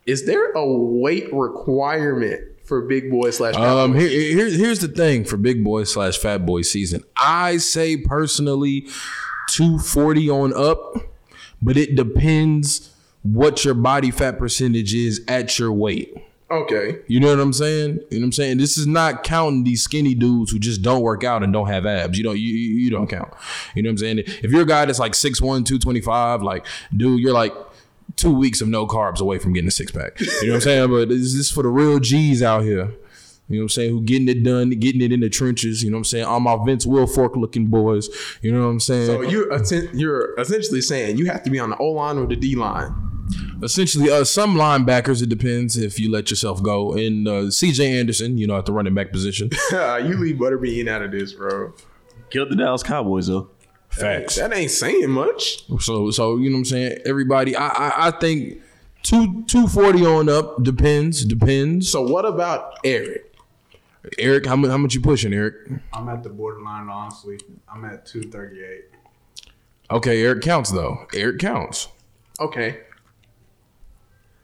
Is there a weight requirement for big boy slash fat Um, here, here, here's the thing for big boy slash fat boy season. I say personally, 240 on up, but it depends what your body fat percentage is at your weight. Okay. You know what I'm saying? You know what I'm saying? This is not counting these skinny dudes who just don't work out and don't have abs. You don't you, you don't count. You know what I'm saying? If you're a guy that's like 6'1, 225, like, dude, you're like two weeks of no carbs away from getting a six pack. You know what I'm saying? But this is for the real G's out here. You know what I'm saying? Who getting it done, getting it in the trenches. You know what I'm saying? All my Vince Wilfork looking boys. You know what I'm saying? So you're atten- you're essentially saying you have to be on the O line or the D line. Essentially, uh, some linebackers, it depends if you let yourself go. And uh, CJ Anderson, you know, at the running back position. you leave Butterbean out of this, bro. Killed the Dallas Cowboys though. Facts. That ain't saying much. So, so you know what I'm saying? Everybody, I, I, I think two two forty on up depends, depends. So what about Eric? Eric, how much how much you pushing, Eric? I'm at the borderline, honestly. I'm at 238. Okay, Eric counts though. Eric counts. Okay.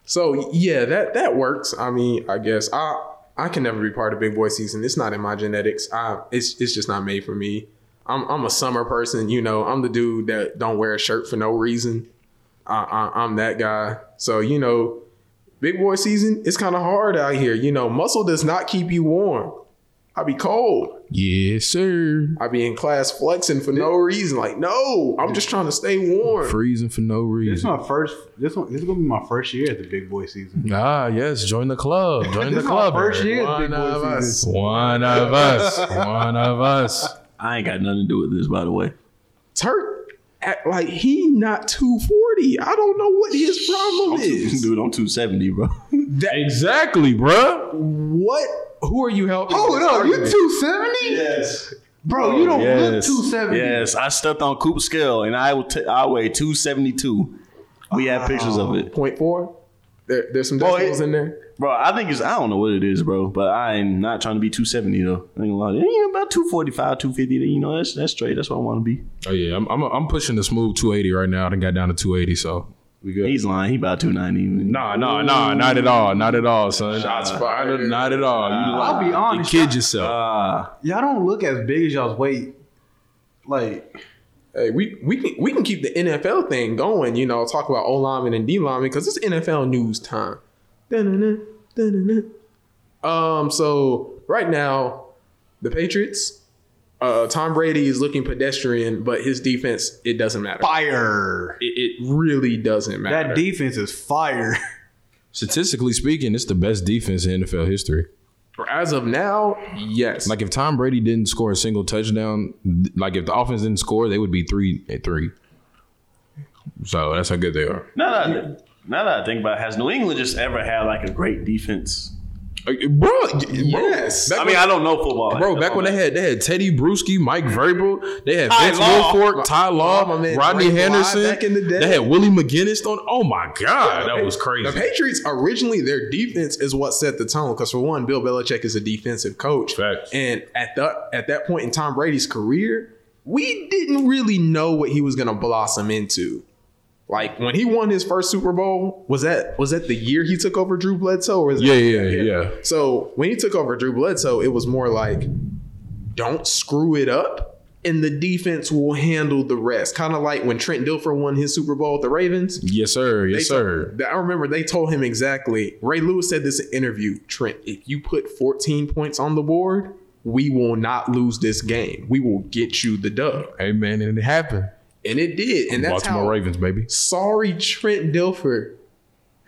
So yeah, that that works. I mean, I guess I I can never be part of big boy season. It's not in my genetics. I it's it's just not made for me. I'm I'm a summer person. You know, I'm the dude that don't wear a shirt for no reason. I, I, I'm that guy. So you know, big boy season. It's kind of hard out here. You know, muscle does not keep you warm. I be cold. Yes, sir. I be in class flexing for no reason. Like, no, I'm just trying to stay warm. Freezing for no reason. This is my first. This one. This is gonna be my first year at the big boy season. Ah, yes. Join the club. Join the This is my club. first Eric. year at One big of us. season. One of us. One of us. I ain't got nothing to do with this, by the way. Turk, act like he not 240. I don't know what his problem is. Dude, I'm 270, bro. Exactly, bro. What? Who are you helping? Hold up, this you argument? two seventy? yes. Bro, you don't look two seventy. Yes, I stepped on Coop's scale and I will t- I weigh 272. We have pictures of it. Point four. There, there's some Boy, decimals in there. Bro, I think it's I don't know what it is, bro, but I'm not trying to be 270 though. I ain't gonna lie. You know, about 245, 250, you know, that's that's straight. That's what I want to be. Oh yeah, I'm I'm, I'm pushing the smooth 280 right now. I done got down to 280, so we good. He's lying. He about 290. Nah, nah, nah, not at all, not at all, son. Shots Not- fired. Not at all. You I'll be honest. you kid yourself. Ah, Y'all don't look as big as y'all's weight. Like Hey, we we can we can keep the NFL thing going. You know, talk about O lineman and D lineman because it's NFL news time. Dun-dun-dun, dun-dun-dun. Um. So right now, the Patriots. Uh, Tom Brady is looking pedestrian, but his defense it doesn't matter. fire. It, it really doesn't matter. That defense is fire. Statistically speaking, it's the best defense in NFL history. As of now, yes. Like if Tom Brady didn't score a single touchdown, like if the offense didn't score, they would be three and three. So that's how good they are. now that now that I think about, it, has New England just ever had like a great defense? Uh, Bro, Yes. Back I mean, when- I don't know football, Bro, that. back when they had they had Tedy Bruschi, Mike Vrabel, they had Ty Vince Law. Wilfork, Ty Law, my man Rodney Ray Henderson. back in the day. They had Willie McGinest on. Oh my god, that was crazy. The Patriots originally their defense is what set the tone because for one, Bill Belichick is a defensive coach, Facts. and at that at that point in Tom Brady's career, we didn't really know what he was going to blossom into. Like when he won his first Super Bowl, was that was that the year he took over Drew Bledsoe? Or Yeah, that- yeah, yeah. So when he took over Drew Bledsoe, it was more like, don't screw it up, and the defense will handle the rest. Kind of like when Trent Dilfer won his Super Bowl with the Ravens. Yes, sir. Yes, They sir. I remember they told him exactly. Ray Lewis said this in an interview. Trent, if you put 14 points on the board, we will not lose this game. We will get you the dub, Amen. and it happened. And it did. And that's Baltimore how. Ravens, baby. Sorry, Trent Dilfer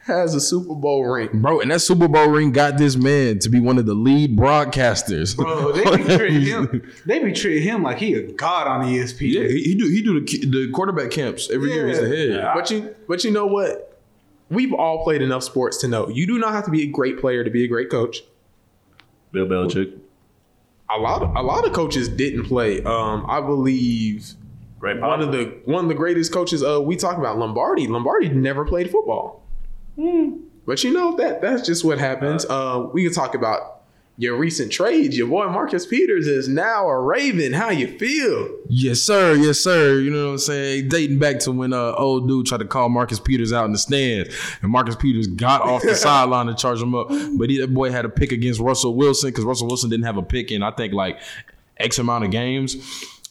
has a Super Bowl ring. Bro, and that Super Bowl ring got this man to be one of the lead broadcasters. Bro, they be treating him. They be treating him like he a god on ESPN. Yeah, he, he do he do the the quarterback camps every year. He's the head. But you, but you know what? We've all played enough sports to know you do not have to be a great player to be a great coach. Bill Belichick, A lot of a lot of coaches didn't play. Um, I believe great one of the one of the greatest coaches uh we talk about Lombardi. Lombardi never played football. But you know that that's just what happens. Uh, we can talk about your recent trades. Your boy Marcus Peters is now a Raven. How you feel? Yes, sir. Yes, sir. You know what I'm saying? Dating back to when uh old dude tried to call Marcus Peters out in the stands, and Marcus Peters got off the sideline to charge him up. But he, that boy had a pick against Russell Wilson because Russell Wilson didn't have a pick in I think like X amount of games.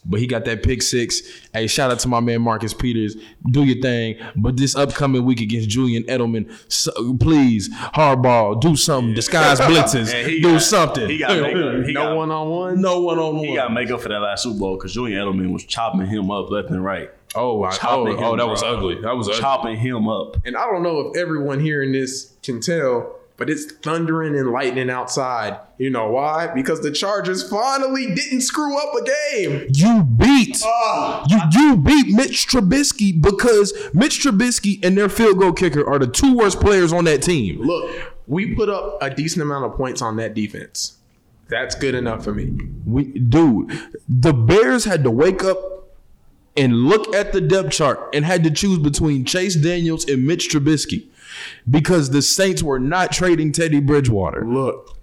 But he got that pick six. Hey, shout out to my man Marcus Peters. Do your thing. But this upcoming week against Julian Edelman, so, please, Harbaugh, do something. Disguise blitzes. Do got- something. He got make. He no one on one. no one on one. He got to make up for that last Super Bowl because Julian Edelman was chopping him up left and right. Oh, I, oh, Chopping oh, him, that was bro. ugly. That was ugly. Chopping him up. And I don't know if everyone hearing this can tell, but it's thundering and lightning outside. You know why? Because the Chargers finally didn't screw up a game. You beat ah. you you beat Mitch Trubisky because Mitch Trubisky and their field goal kicker are the two worst players on that team. Look, we put up a decent amount of points on that defense. That's good enough for me. We, dude, the Bears had to wake up and look at the depth chart and had to choose between Chase Daniels and Mitch Trubisky because the Saints were not trading Teddy Bridgewater. Look,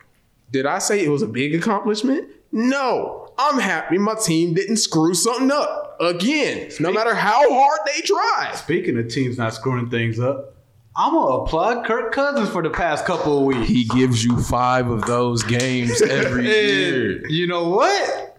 did I say it was a big accomplishment? No. I'm happy my team didn't screw something up again, no matter how hard they try. Speaking of teams not screwing things up, I'm gonna applaud Kirk Cousins for the past couple of weeks. He gives you five of those games every year. You know what?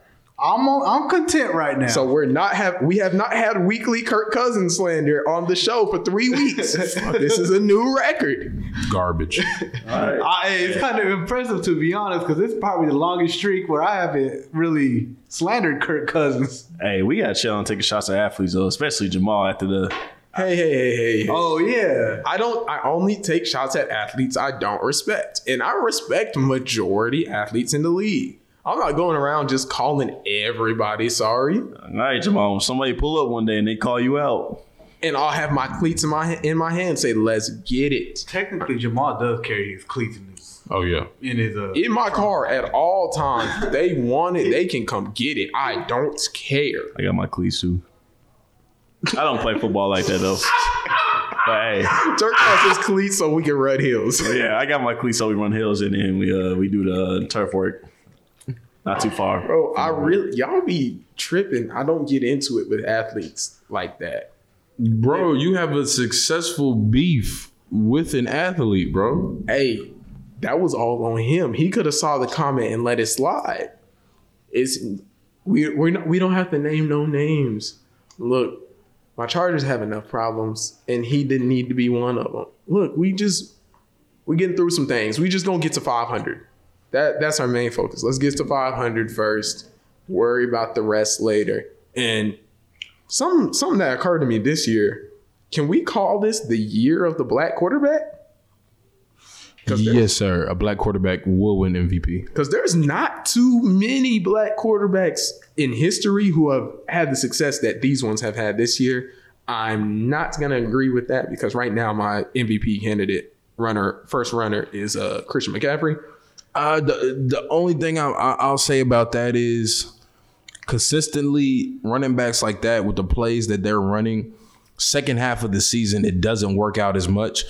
I'm on, I'm content right now. So we're not have we have not had weekly Kirk Cousins slander on the show for three weeks. this is a new record. Garbage. I, it's kind of impressive to be honest, because it's probably the longest streak where I haven't really slandered Kirk Cousins. Hey, we got chill and taking shots at athletes though, especially Jamal after the. Hey, hey, hey, hey. hey. Oh yeah, I don't I only take shots at athletes I don't respect. And I respect majority athletes in the league. I'm not going around just calling everybody sorry. All right, Jamal. When somebody pull up one day and they call you out, And I'll have my cleats in my in my hand say, let's get it. technically Jamal does carry his cleats in his Oh yeah. in his uh. In my car at all times. They want it, they can come get it. I don't care. I got my cleats too. I don't play football like that though. But hey, Turk has his cleats so we can run hills. yeah, I got my cleats so we run hills and then we uh we do the turf work. Not too far. Bro, I really y'all be tripping. I don't get into it with athletes like that. Bro, you have a successful beef with an athlete, bro. Hey, that was all on him. He could have saw the comment and let it slide. It's we we not, we don't have to name no names. Look, my Chargers have enough problems, and he didn't need to be one of them. Look, we just we getting through some things. We just gonna get to 500. That that's our main focus. Let's get to 500 first. Worry about the rest later. And some something that occurred to me this year. Can we call this the year of the black quarterback? Yes, sir. A black quarterback will win MVP. because there's not too many black quarterbacks in history who have had the success that these ones have had this year. I'm not gonna agree with that because right now my MVP candidate runner, first runner, is uh, Christian McCaffrey. Uh, the the only thing I, I, I'll say about that is consistently running backs like that with the plays that they're running. Second half of the season, it doesn't work out as much.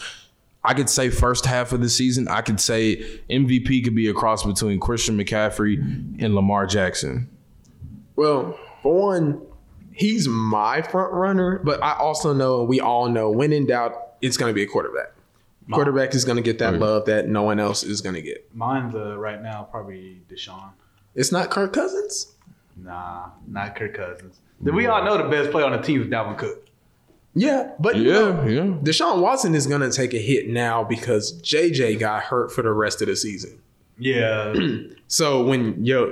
I could say first half of the season, I could say MVP could be a cross between Christian McCaffrey and Lamar Jackson. Well, for one, he's my front runner, but I also know, we all know, when in doubt, it's gonna be a quarterback. Quarterback is gonna get that love that no one else is gonna get. Mine's uh, right now probably Deshaun. It's not Kirk Cousins. Nah, not Kirk Cousins. We all know the best player on the team is Dalvin Cook. Yeah, but you Yeah, know, yeah. Deshaun Watson is gonna take a hit now because JJ got hurt for the rest of the season. Yeah, So when your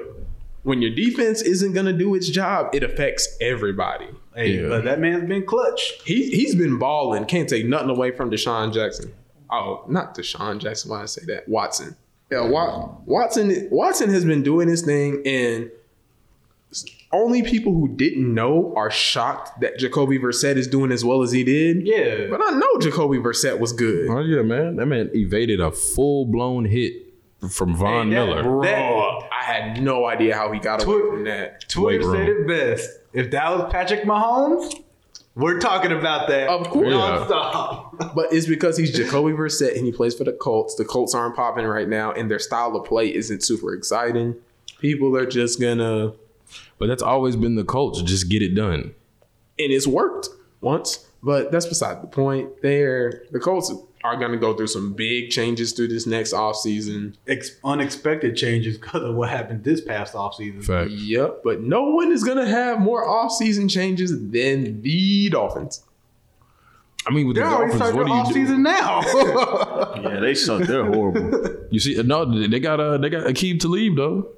when your defense isn't gonna do its job, it affects everybody. hey, Yeah. but that man's been clutch. He he's been balling. Can't take nothing away from Deshaun Jackson. Oh, not Deshaun Jackson. Why I say that? Watson. Yeah, Wa- Watson. Watson has been doing his thing, and only people who didn't know are shocked that Jacoby Brissett is doing as well as he did. Yeah, But I know Jacoby Brissett was good. Oh yeah, man. That man evaded a full blown hit from Von Hey, that- Miller. Bro, That- I had no idea how he got away Twi- from that. Twitter Weight said room. it best. If that was Patrick Mahomes, we're talking about that. Of course. Yeah. nonstop. But it's because he's Jacoby Brissett and he plays for the Colts. The Colts aren't popping right now, and their style of play isn't super exciting. People are just gonna, But that's always been the culture. Just get it done. and it's worked once. But that's beside the point. They're the Colts are gonna go through some big changes through this next offseason. Ex- unexpected changes because of what happened this past offseason. Fact. Yep. But no one is gonna have more offseason changes than the Dolphins. I mean, with They're the already Dolphins, starting what the do you do? offseason now. Yeah, they suck. They're horrible. You see, no, they got uh, they got Aqib Talib though.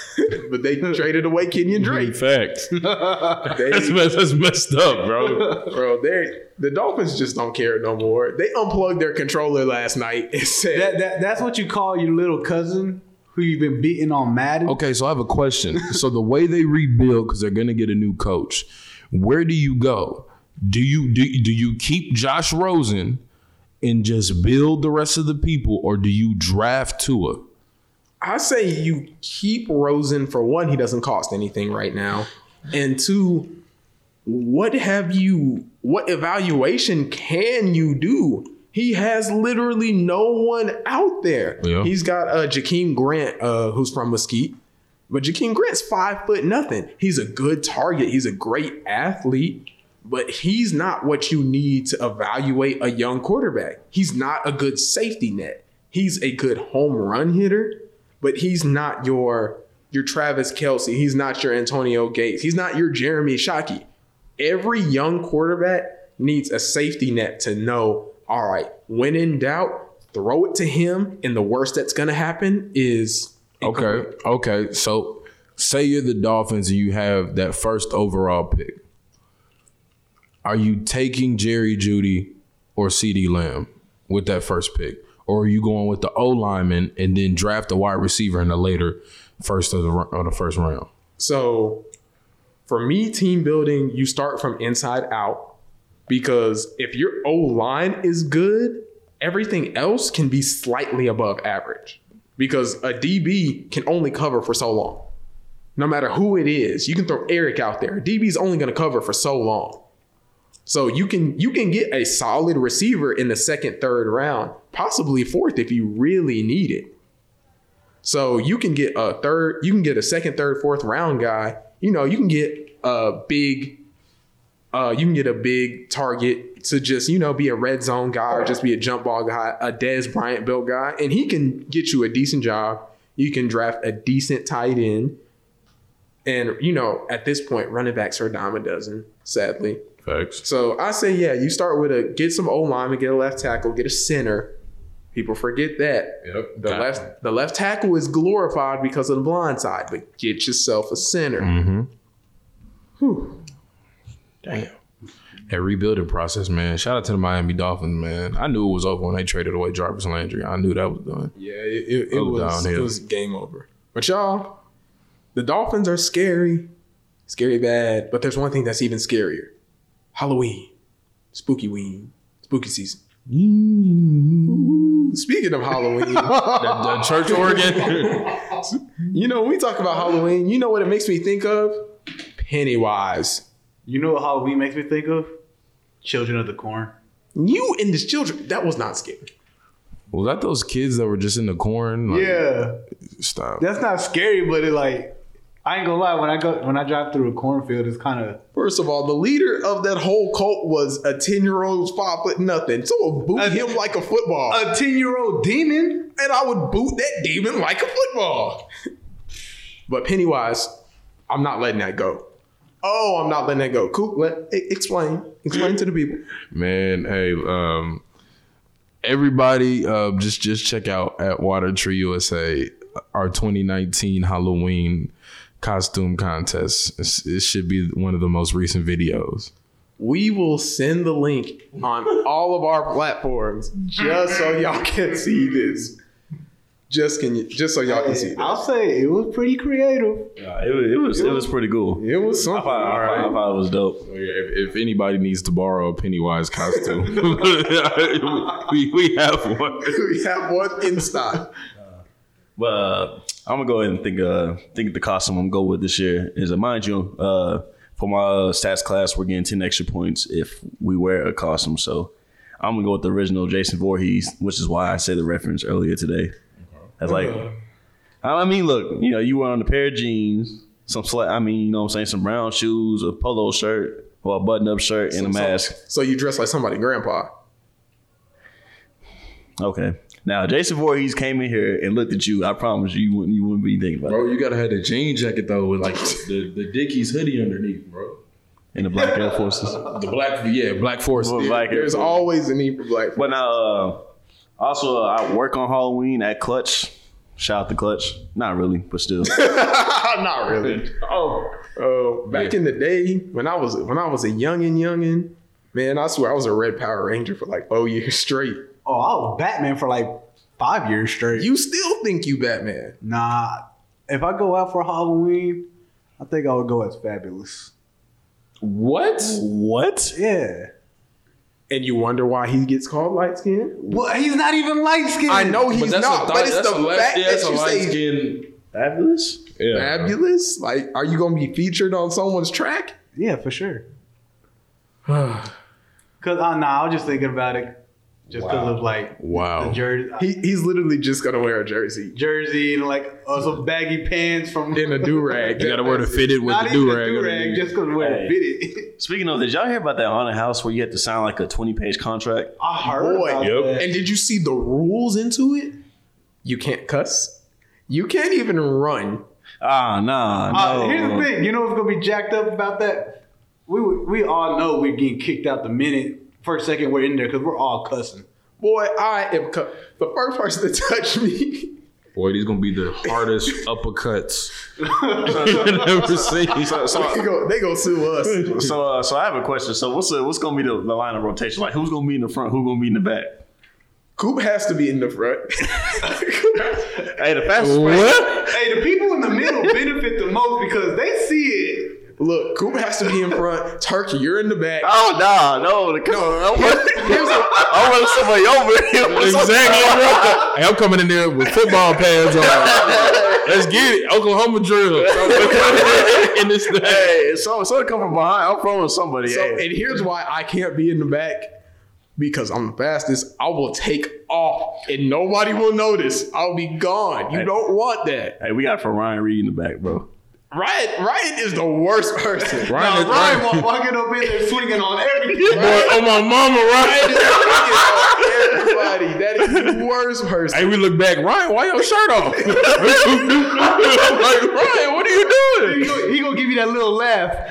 But they traded away Kenyan mm-hmm. Drake. Facts. They, that's, mess, that's messed up, bro. bro, they the Dolphins just don't care no more. They unplugged their controller last night and said that, that, that's what you call your little cousin who you've been beating on Madden. Okay, so I have a question. so the way they rebuild because they're gonna get a new coach, where do you go? Do you do, do you keep Josh Rosen and just build the rest of the people, or do you draft Tua? I say you keep Rosen for one, he doesn't cost anything right now. And two, what have you what evaluation can you do? He has literally no one out there. Yeah. He's got uh Jakeem Grant, uh, who's from Mesquite. But Jakeem Grant's five foot nothing. He's a good target. He's a great athlete. but he's not what you need to evaluate a young quarterback. He's not a good safety net. He's a good home run hitter, but he's not your your Travis Kelce. He's not your Antonio Gates. He's not your Jeremy Shockey. Every young quarterback needs a safety net to know, all right, when in doubt, throw it to him. And the worst that's gonna happen is Okay. Okay. So say you're the Dolphins and you have that first overall pick. Are you taking Jerry Jeudy or CeeDee Lamb with that first pick? Or are you going with the O lineman and then draft a wide receiver in the later first of the of the first round? So for me, team building, you start from inside out because if your O line is good, everything else can be slightly above average because a DB can only cover for so long. No matter who it is, you can throw Eric out there. DB is only going to cover for so long. So you can you can get a solid receiver in the second, third round, possibly fourth if you really need it. So you can get a third, you can get a second, third, fourth round guy. You know, you can get a big, uh, you can get a big target to just you know be a red zone guy or just be a jump ball guy, a Dez Bryant built guy, and he can get you a decent job. You can draft a decent tight end, and you know at this point, running backs are a dime a dozen. Sadly, Facts. so I say, yeah, you start with a get some O lineman, get a left tackle, get a center. People forget that. Yep. The left the left tackle is glorified because of the blind side, but get yourself a center. Mm-hmm. Whew. Damn. That rebuilding process, man. Shout out to the Miami Dolphins, man. I knew it was over when they traded away Jarvis Landry. I knew that was done. Yeah, it, it, it Oh, was it was game over. But y'all, the Dolphins are scary, scary bad. But there's one thing that's even scarier: Halloween, spooky ween, spooky season. Ooh, Speaking of Halloween, The, the church organ. you know when we talk about Halloween, you know what it makes me think of? Pennywise. You know what Halloween makes me think of? Children of the Corn. You and this children, that was not scary. was that those kids that were just in the corn? Like, Yeah, Stop. that's not scary, but it like I ain't gonna lie. When I go when I drive through a cornfield, it's kind of First of all, the leader of that whole cult was a 10 year old five foot nothing. So I would boot A- him like a football. a ten year old demon. and I would boot that demon like a football. but Pennywise, I'm not letting that go. Oh, I'm not letting that go. Cool. Let explain. Explain to the people. Man, hey, um, everybody, uh, just just check out at Water Tree USA our 2019 Halloween costume contest. It's, it should be one of the most recent videos. We will send the link on all of our platforms just so y'all can see this. Just can you, just so y'all can see this. I'll say it was pretty creative. Yeah, it, was- it was it was pretty cool. It was I something. thought, I, thought, I thought it was dope. If, if anybody needs to borrow a Pennywise costume, we, we have one. we have one in stock. But uh, I'm gonna go ahead and think uh think the costume I'm gonna go with this year is uh, mind you uh for my stats class we're getting 10 extra points if we wear a costume so I'm gonna go with the original Jason Voorhees which is why I said the reference earlier today. That's like I mean look you know you were on a pair of jeans some sla- I mean you know what I'm saying some brown shoes a polo shirt or a button up shirt and a mask. So you dress like somebody grandpa. Okay. Now Jason Voorhees came in here and looked at you. I promise you, you wouldn't, you wouldn't be thinking about it. Bro, you gotta have the jean jacket though with like the, the Dickies hoodie underneath, bro. In the black Air Forces. The black, yeah, Black Force. Well, black There's Forces. always a need for black. But now, uh, also, uh, I work on Halloween at Clutch. Shout out to Clutch. Not really, but still. Not really. Oh, uh, back in the day when I was when I was a youngin' youngin', man, I swear I was a Red Power Ranger for like four years straight. Oh, I was Batman for like five years straight. You still think you Batman? nah, if I go out for Halloween, I think I would go as Fabolous. What? what? Yeah. And you wonder why he gets called light skin? Well, he's not even light skinned. I know he's not, but it's the fact yeah, that that's you light say skin. Fabolous? Yeah. fabulous. Like, are you gonna be featured on someone's track? Yeah, for sure. Cause uh, nah, I was just thinking about it. Just because of like Wow. the jersey, He, he's literally just gonna wear a jersey jersey and like uh, some baggy pants from in a do rag. You gotta wear the fitted with not the even do a rag. do-rag, just because we're Hey. fitted. Speaking of, did y'all hear about that haunted house where you had to sign like a twenty page contract? I heard Boy, about Yep. that. And did you see the rules into it? You can't cuss. You can't even run. Ah, nah, Uh, here's the thing. You know what's gonna be jacked up about that? We we all know we're getting kicked out the minute first second we're in there because we're all cussing. Boy, I am cu- the first person to touch me. Boy, these gonna be the hardest uppercuts I've ever seen. So, so, they go, they go sue us. so, uh, so I have a question. So, what's the, what's gonna be the, the line of rotation? Like, who's gonna be in the front? Who's gonna be in the back? Coop has to be in the front. Hey, the fastest. What? Hey, the people in the middle benefit the most because they see it. Look, Coop has to be in front. Turkey, you're in the back. Oh nah, no, come on. I want, Here's a, I want somebody over here. Exactly. Hey, I'm coming in there with football pads on. Let's get it. Oklahoma drill. in this thing. Hey, so so come from behind. I'm throwing somebody. so, hey. and here's why I can't be in the back. Because I'm the fastest, I will take off and nobody will notice. I'll be gone. You Hey. don't want that. hey, we got for Ryan Reed in the back, bro. Ryan, Ryan is the worst person. Ryan, is- Now, Ryan wa- walking up in there swinging on everything. Boy, oh my mama, Ryan Ryan. is everybody. That is the worst person. Hey, we look back. Ryan, why your shirt off? like, Ryan, what are you He doing? gonna, he gonna give you that little laugh.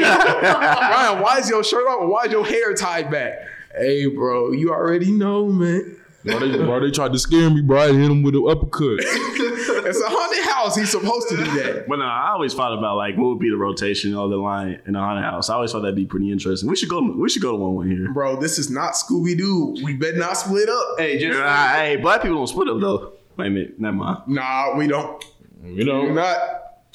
Ryan, why is your shirt off? Why is your hair tied back? Hey, bro, you already know, man. Bro they, bro, they tried to scare me, bro. I hit him with an uppercut. It's a haunted house. He's supposed to do that. But no, I always thought about like what would be the rotation of the line in a haunted house. I always thought that'd be pretty interesting. We should go. We should go to one one here. Bro, this is not Scooby Doo. We better not split up. Hey, just Ah, hey, black people don't split up though. Wait a minute, never mind. Nah, we don't. You We're know, not.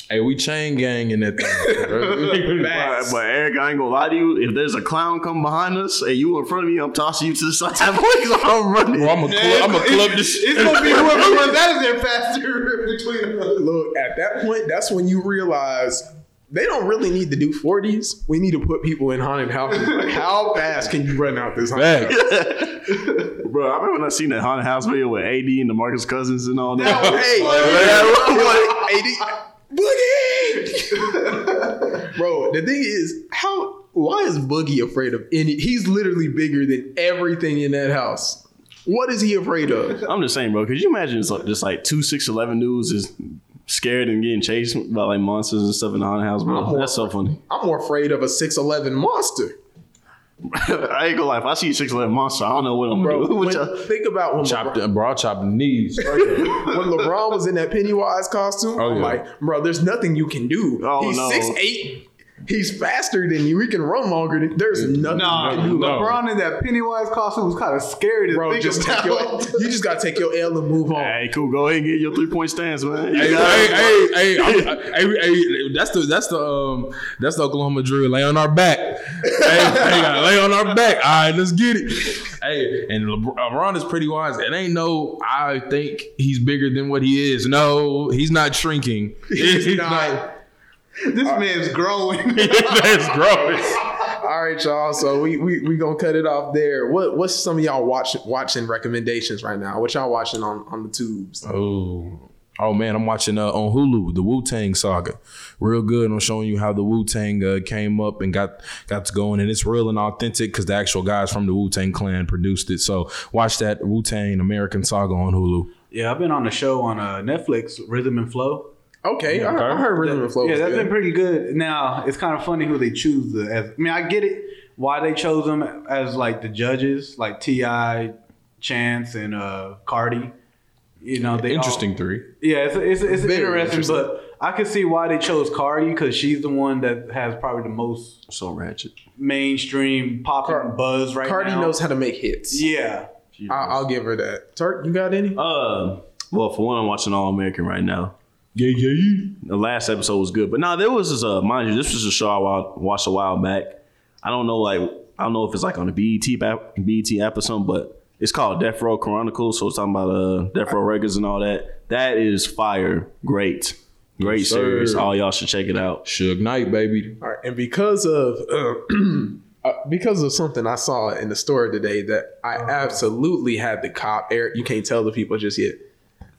Hey, we chain gang in that thing. But, but Eric, I ain't gonna lie to you. If there's a clown come behind us and you in front of me, I'm tossing you to the side. Boy, I'm running. Bro, I'm a club, I'm a club this it's gonna be whoever runs out of there faster between us. Look, at that point, that's when you realize they don't really need to do 40s. We need to put people in haunted houses. Like, how fast can you run out this haunted house? Bro, I remember when I seen that haunted house video with AD and DeMarcus Cousins and all that. Hey, Boogie! Bro, the thing is, how why is Boogie afraid of any? He's literally bigger than everything in that house. What is he afraid of? I'm just saying, bro. Could you imagine just like, just like two six eleven dudes is scared and getting chased by like monsters and stuff in the haunted house, bro? That's so funny. I'm more afraid of a 6'11 monster. I ain't gonna lie. If I see a six eleven monster, I don't know what I'm Bro, gonna do. when, What y'all- think about when Chopped, LeBron, bro, I chopped the knees. when LeBron was in that Pennywise costume. Oh, I'm yeah. like, bro, there's nothing you can do. Oh, He's no. six eight. He's faster than you. He can run longer than. There's nothing Nah, you can do. no. LeBron in that Pennywise costume was kind of scary to Bro, think just about. take your. You just gotta take your L and move on. Hey, cool. Go ahead and get your three point stance, man. Hey, hey, hey, hey, I'm- hey, hey, that's the that's the um that's the Oklahoma drill. Lay on our back. hey, hey, gotta lay on our back. All right, let's get it. Hey, and LeBron LeBron is pretty wise. It ain't no. I think he's bigger than what he is. No, he's not shrinking. He's not. This man's growing. That's growing. All right, y'all. So we we we gonna cut it off there. What what's some of y'all watch, watching recommendations right now? What y'all watching on on the tubes? Oh. Oh man, I'm watching uh, on Hulu the Wu Tang saga. Real good. I'm showing you how the Wu Tang uh, came up and got got to going, and it's real and authentic because the actual guys from the Wu Tang Clan produced it. So watch that Wu Tang American Saga on Hulu. yeah, I've been on a show on uh, Netflix, Rhythm and Flow. Okay, I, I heard Rhythm and Flow. Yeah, was that's good. been pretty good. Now it's kind of funny who they choose. The, as, I mean, I get it why they chose them as like the judges, like T.I., Chance, and uh, Cardi. You know, they all- Interesting three. yeah, it's it's, it's Very interesting, interesting. but I can see why they chose Cardi because she's the one that has probably the most so ratchet. mainstream pop Car- buzz right now. Cardi now. knows how to make hits. Yeah. I, I'll give her that. Turk, you got any? Uh, well, for one, I'm watching All American right now. Yeah, yeah. The last episode was good, but nah, there was this. Uh, mind you, this was a show I watched a while back. I don't know, like I don't know if it's like on the BET app, BET app or something, but it's called Death Row Chronicles. So it's talking about uh, Death Row Records and all that. That is fire, great, great Yes, sir. series. All y'all should check it out. Suge Knight, baby. All right, and because of uh, because of something I saw in the store today that I absolutely had to cop. Eric, you can't tell the people just yet.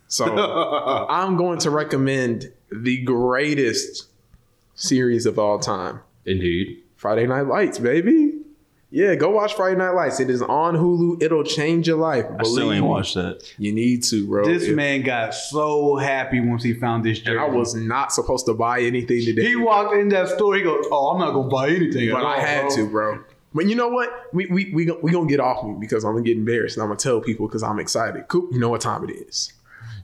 So I'm going to recommend the greatest series of all time. Indeed. Friday Night Lights, baby. Yeah, go watch Friday Night Lights. It is on Hulu. It'll change your life. I still ain't watched that. You need to, bro. This It- man got so happy once he found this jersey. and I was not supposed to buy anything today. He walked in that store. He goes, "Oh, I'm not gonna buy anything." but at I had bro." to, bro. But you know what? We we we we gonna get off me because I'm gonna get embarrassed and I'm gonna tell people because I'm excited. Cool, you know what time it is,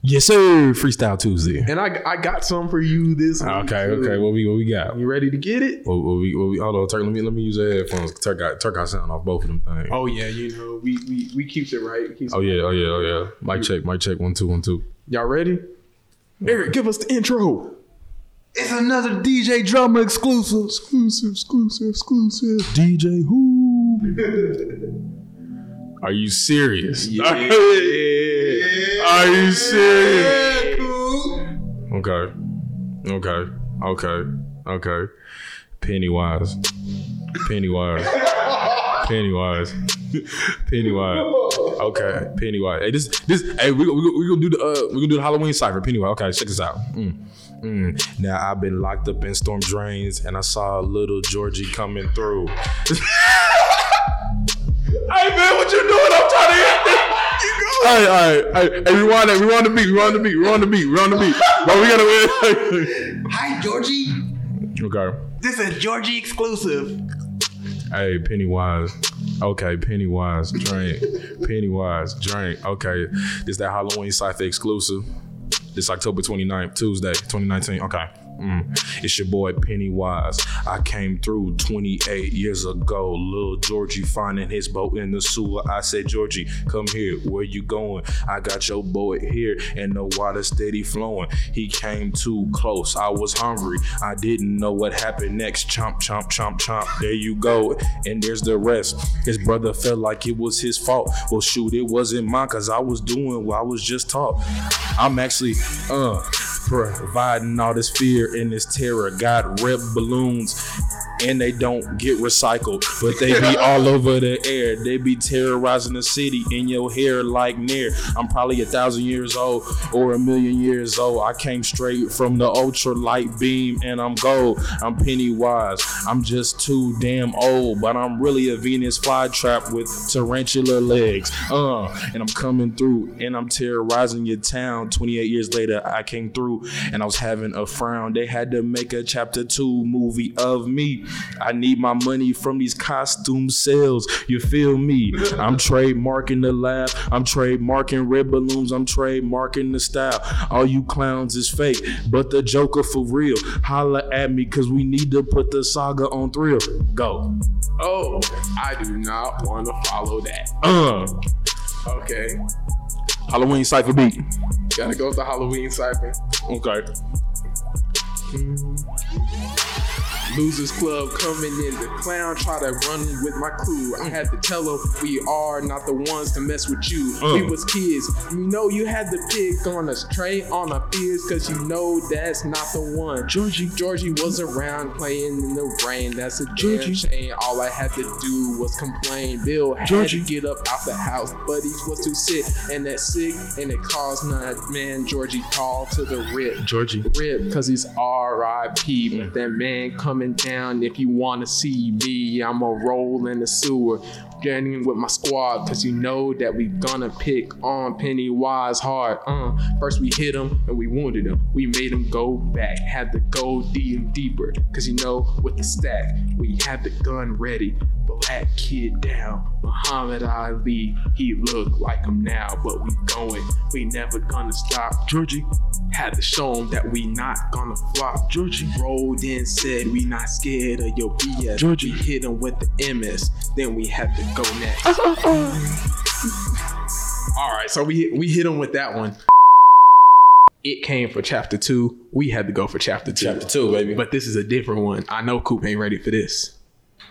Yes, sir. Freestyle Tuesday. and I I got some for you this. Ah, week, Okay, too. okay. What we what we got? You ready to get it? What, what we what we hold on, Turk. Let me let me use the headphones. Turk got Turk got sound off both of them things. Oh yeah, you know we we we keeps it right. Keeps Oh it- yeah, oh yeah, oh yeah. Mic check, mic check. One two, one two. Y'all ready? Eric, give us the intro. It's another DJ drama exclusive. Exclusive, exclusive, exclusive. DJ Who? Are you serious? Yeah. Are you serious? Okay. Okay. Okay. Okay. Pennywise. Pennywise. Pennywise. Pennywise. Okay. Pennywise. Hey, this this hey we we we gonna do the uh we gonna do the Halloween cipher. Pennywise. Okay, check this out. Mm. Mm. Now I've been locked up in storm drains and I saw little Georgie coming through. Hey man, what you doing? All right, all right, all right. Hey, rewind that. Rewind the beat. We Rewind the beat. Rewind the beat. Rewind the beat. Bro, we gotta. Win. Hi, Georgie. okay. This is Georgie exclusive. Hey, Pennywise. Okay, Pennywise. Drink. Pennywise. Drink. Okay. This is that Halloween Cypher exclusive. This October 29th, Tuesday, 2019. Okay. Mm. It's your boy Pennywise. I came through 28 years ago. Little Georgie finding his boat in the sewer. I said, Georgie, come here. Where you going? I got your boy here, and the water steady flowing. He came too close. I was hungry. I didn't know what happened next. Chomp, chomp, chomp, chomp. There you go. And there's the rest. His brother felt like it was his fault. Well, shoot, it wasn't mine because I was doing what I was just taught. I'm actually, uh, providing all this fear and this terror. Got red balloons and they don't get recycled, but they be all over the air. They be terrorizing the city in your hair like near. I'm probably a thousand years old or a million years old. I came straight from the ultra light beam and I'm gold. I'm Pennywise. I'm just too damn old, but I'm really a Venus flytrap with tarantula legs. Uh, and I'm coming through and I'm terrorizing your town. 28 years later, I came through and I was having a frown. They had to make a chapter two movie of me. I need my money from these costume sales. You feel me? I'm trademarking the lab. I'm trademarking red balloons. I'm trademarking the style. All you clowns is fake, but the Joker for real. Holla at me, cause we need to put the saga on thrill. Go. Oh, I do not want to follow that. Uh, Okay, Halloween Cypher beat. gotta go with the Halloween cipher. Okay. Losers Club coming in. The clown try to run with my crew. I had to tell him we are not the ones to mess with you. Uh. We was kids. You know you had to pick on us, train on our fears, cause you know that's not the one. Georgie, Georgie was around playing in the rain. That's a Georgie. shame. All I had to do was complain. Bill had Georgie. to get up out the house, but he was too sick and that sick, and it caused not man Georgie called to the rip Georgie. rip because he's R.I.P. But that man coming down. If you want to see me, I'ma roll in the sewer, getting with my squad because you know that we gonna pick on Pennywise hard. Uh, first we hit him and we wounded him. We made him go back, had to go deep deeper because you know with the stack we had the gun ready. Black kid down, Muhammad Ali. He look like him now, but we going. We never gonna stop. Georgie. Had to show him that we not gonna flop. Georgie. Rolled in, said we not scared of your BS. Georgie. Hit him with the MS, then we had to go next. All right, so we we hit him with that one. It came for chapter two. We had to go for chapter two. Chapter two, baby. But this is a different one. I know Coop ain't ready for this.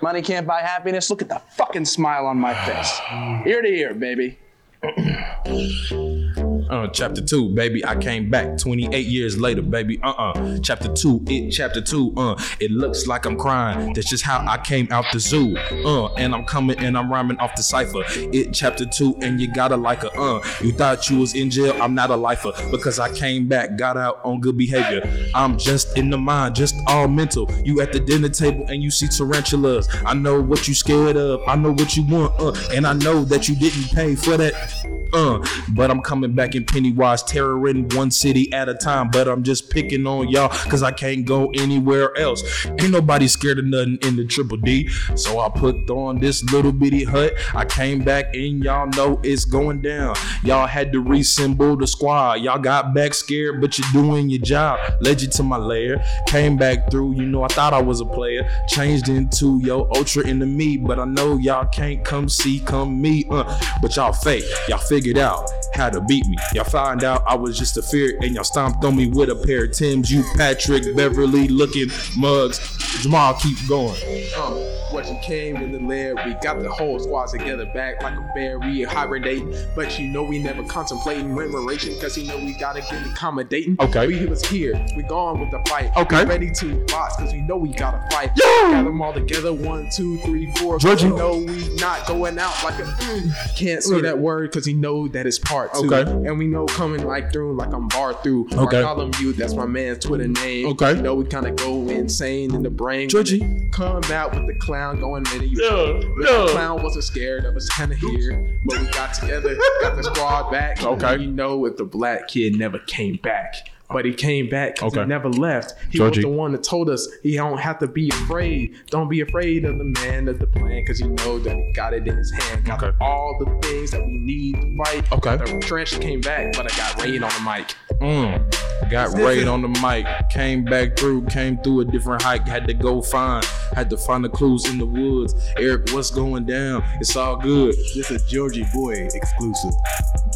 Money can't buy happiness. Look at the fucking smile on my face. Ear to ear, baby. Uh, chapter two, baby, I came back 28 years later, baby. Uh uh Chapter two, it, chapter two, uh, it looks like I'm crying. That's just how I came out the zoo. Uh, and I'm coming and I'm rhyming off the cipher. It, chapter two, and you gotta like a, uh, you thought you was in jail, I'm not a lifer because I came back, got out on good behavior. I'm just in the mind, just all mental. You at the dinner table and you see tarantulas. I know what you scared of, I know what you want, uh, and I know that you didn't pay for that. Uh, but I'm coming back in Pennywise, terroring one city at a time. But I'm just picking on y'all because I can't go anywhere else. Ain't nobody scared of nothing in the triple D. So I put on this little bitty hut. I came back and y'all know it's going down. Y'all had to reassemble the squad. Y'all got back scared, but you're doing your job. Led you to my lair. Came back through. You know, I thought I was a player. Changed into yo ultra into me. But I know y'all can't come see, come me. Uh, but y'all fake. Y'all figured out how to beat me. Y'all find out I was just a fear and y'all stomped on me with a pair of Tim's. You Patrick Beverley looking mugs. Jamal, keep going. Um, what you came in the lair, we got the whole squad together back like a bear, we hibernate. But you know we never contemplating remuneration, cause you know we gotta get accommodating. Okay. We was here, we gone with the fight. Okay. We ready to box, cause we know we gotta fight. Yo! Gather them all together, one, two, three, four. Georgie. You know we not going out like a mm. can't say that word cause he know that it's part two. Okay. And we know coming like through like I'm bar through. Okay. I call him you, that's my man's Twitter name. Okay. You know we kinda go insane in the brain. Georgie. Come out with the clown going in you. Yeah, The yeah. clown wasn't scared of us kind of here, but we got together, got the squad back. Okay. We know if the black kid never came back. But he came back because Okay. he never left. He Georgie. was the one that told us he don't have to be afraid. Don't be afraid of the man of the plan because you know that he got it in his hand. Got Okay. all the things that we need to fight. Okay. The trench came back, but I got rain on the mic. Mm. Got raid on the mic, came back through, came through a different hike, had to go find, had to find the clues in the woods. Eric, what's going down? It's all good. This is Georgie Boy exclusive.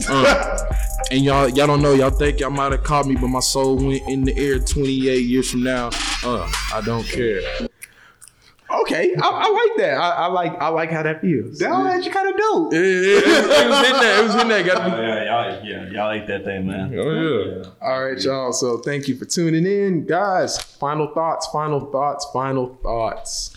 Uh, and y'all, y'all don't know, y'all think y'all might have caught me, but my soul went in the air 28 years from now. Uh, I don't care. Okay, I, I like that. I, I like I like how that feels. That actually kind of dope. It, it- it was in there. It was in there. Gotta be. Oh, yeah, y'all, yeah, y'all ate that thing, man. Oh yeah. All right, y'all. So thank you for tuning in, guys. Final thoughts. Final thoughts. Final thoughts.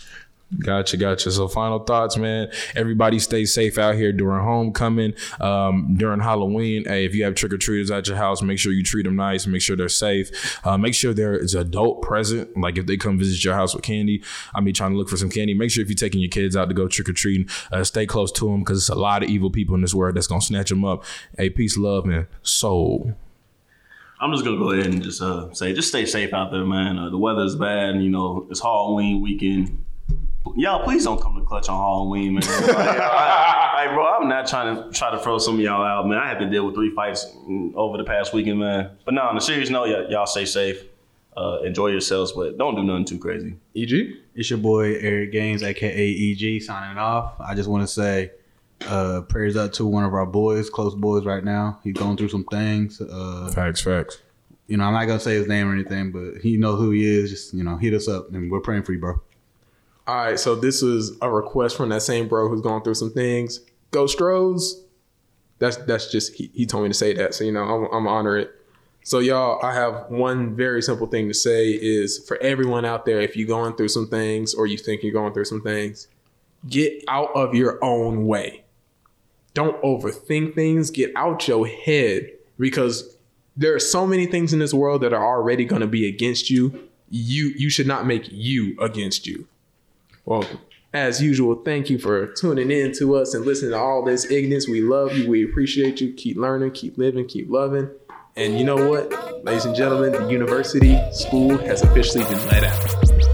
Gotcha, gotcha. So, final thoughts, man. Everybody stay safe out here during homecoming, um, during Halloween. Hey, if you have trick or treaters at your house, make sure you treat them nice. Make sure they're safe. Uh, make sure there is adult present. Like if they come visit your house with candy, I mean, trying to look for some candy. Make sure if you're taking your kids out to go trick or treating, uh, stay close to them because it's a lot of evil people in this world that's gonna snatch them up. Hey, peace, love, and soul. I'm just gonna go ahead and just uh, say, just stay safe out there, man. Uh, the weather's bad, and you know it's Halloween weekend. Y'all, please don't come to clutch on Halloween, man. Like, I, I- bro, I'm not trying to try to throw some of y'all out, man. I had to deal with three fights mm, over the past weekend, man. But no, on a serious note, y'all, y'all stay safe, uh, enjoy yourselves, but don't do nothing too crazy. EG. It's your boy Eric Gaines, aka EG, signing off. I just want to say, uh, prayers up to one of our boys, close boys right now. He's going through some things. Uh, Facts, facts. you know, I'm not gonna say his name or anything, but he know who he is. Just you know, hit us up, and we're praying for you, bro. All right. So this was a request from that same bro who's going through some things. Go Stros. That's that's just he, he told me to say that. So you know I'm I'm honor it. So y'all, I have one very simple thing to say is for everyone out there, if you're going through some things or you think you're going through some things, get out of your own way. Don't overthink things. Get out your head because there are so many things in this world that are already going to be against you. You you should not make you against you. Well, as usual, thank you for tuning in to us and listening to all this ignorance. We love you. We appreciate you. Keep learning, keep living, keep loving. And you know what, ladies and gentlemen, the university school has officially been let out.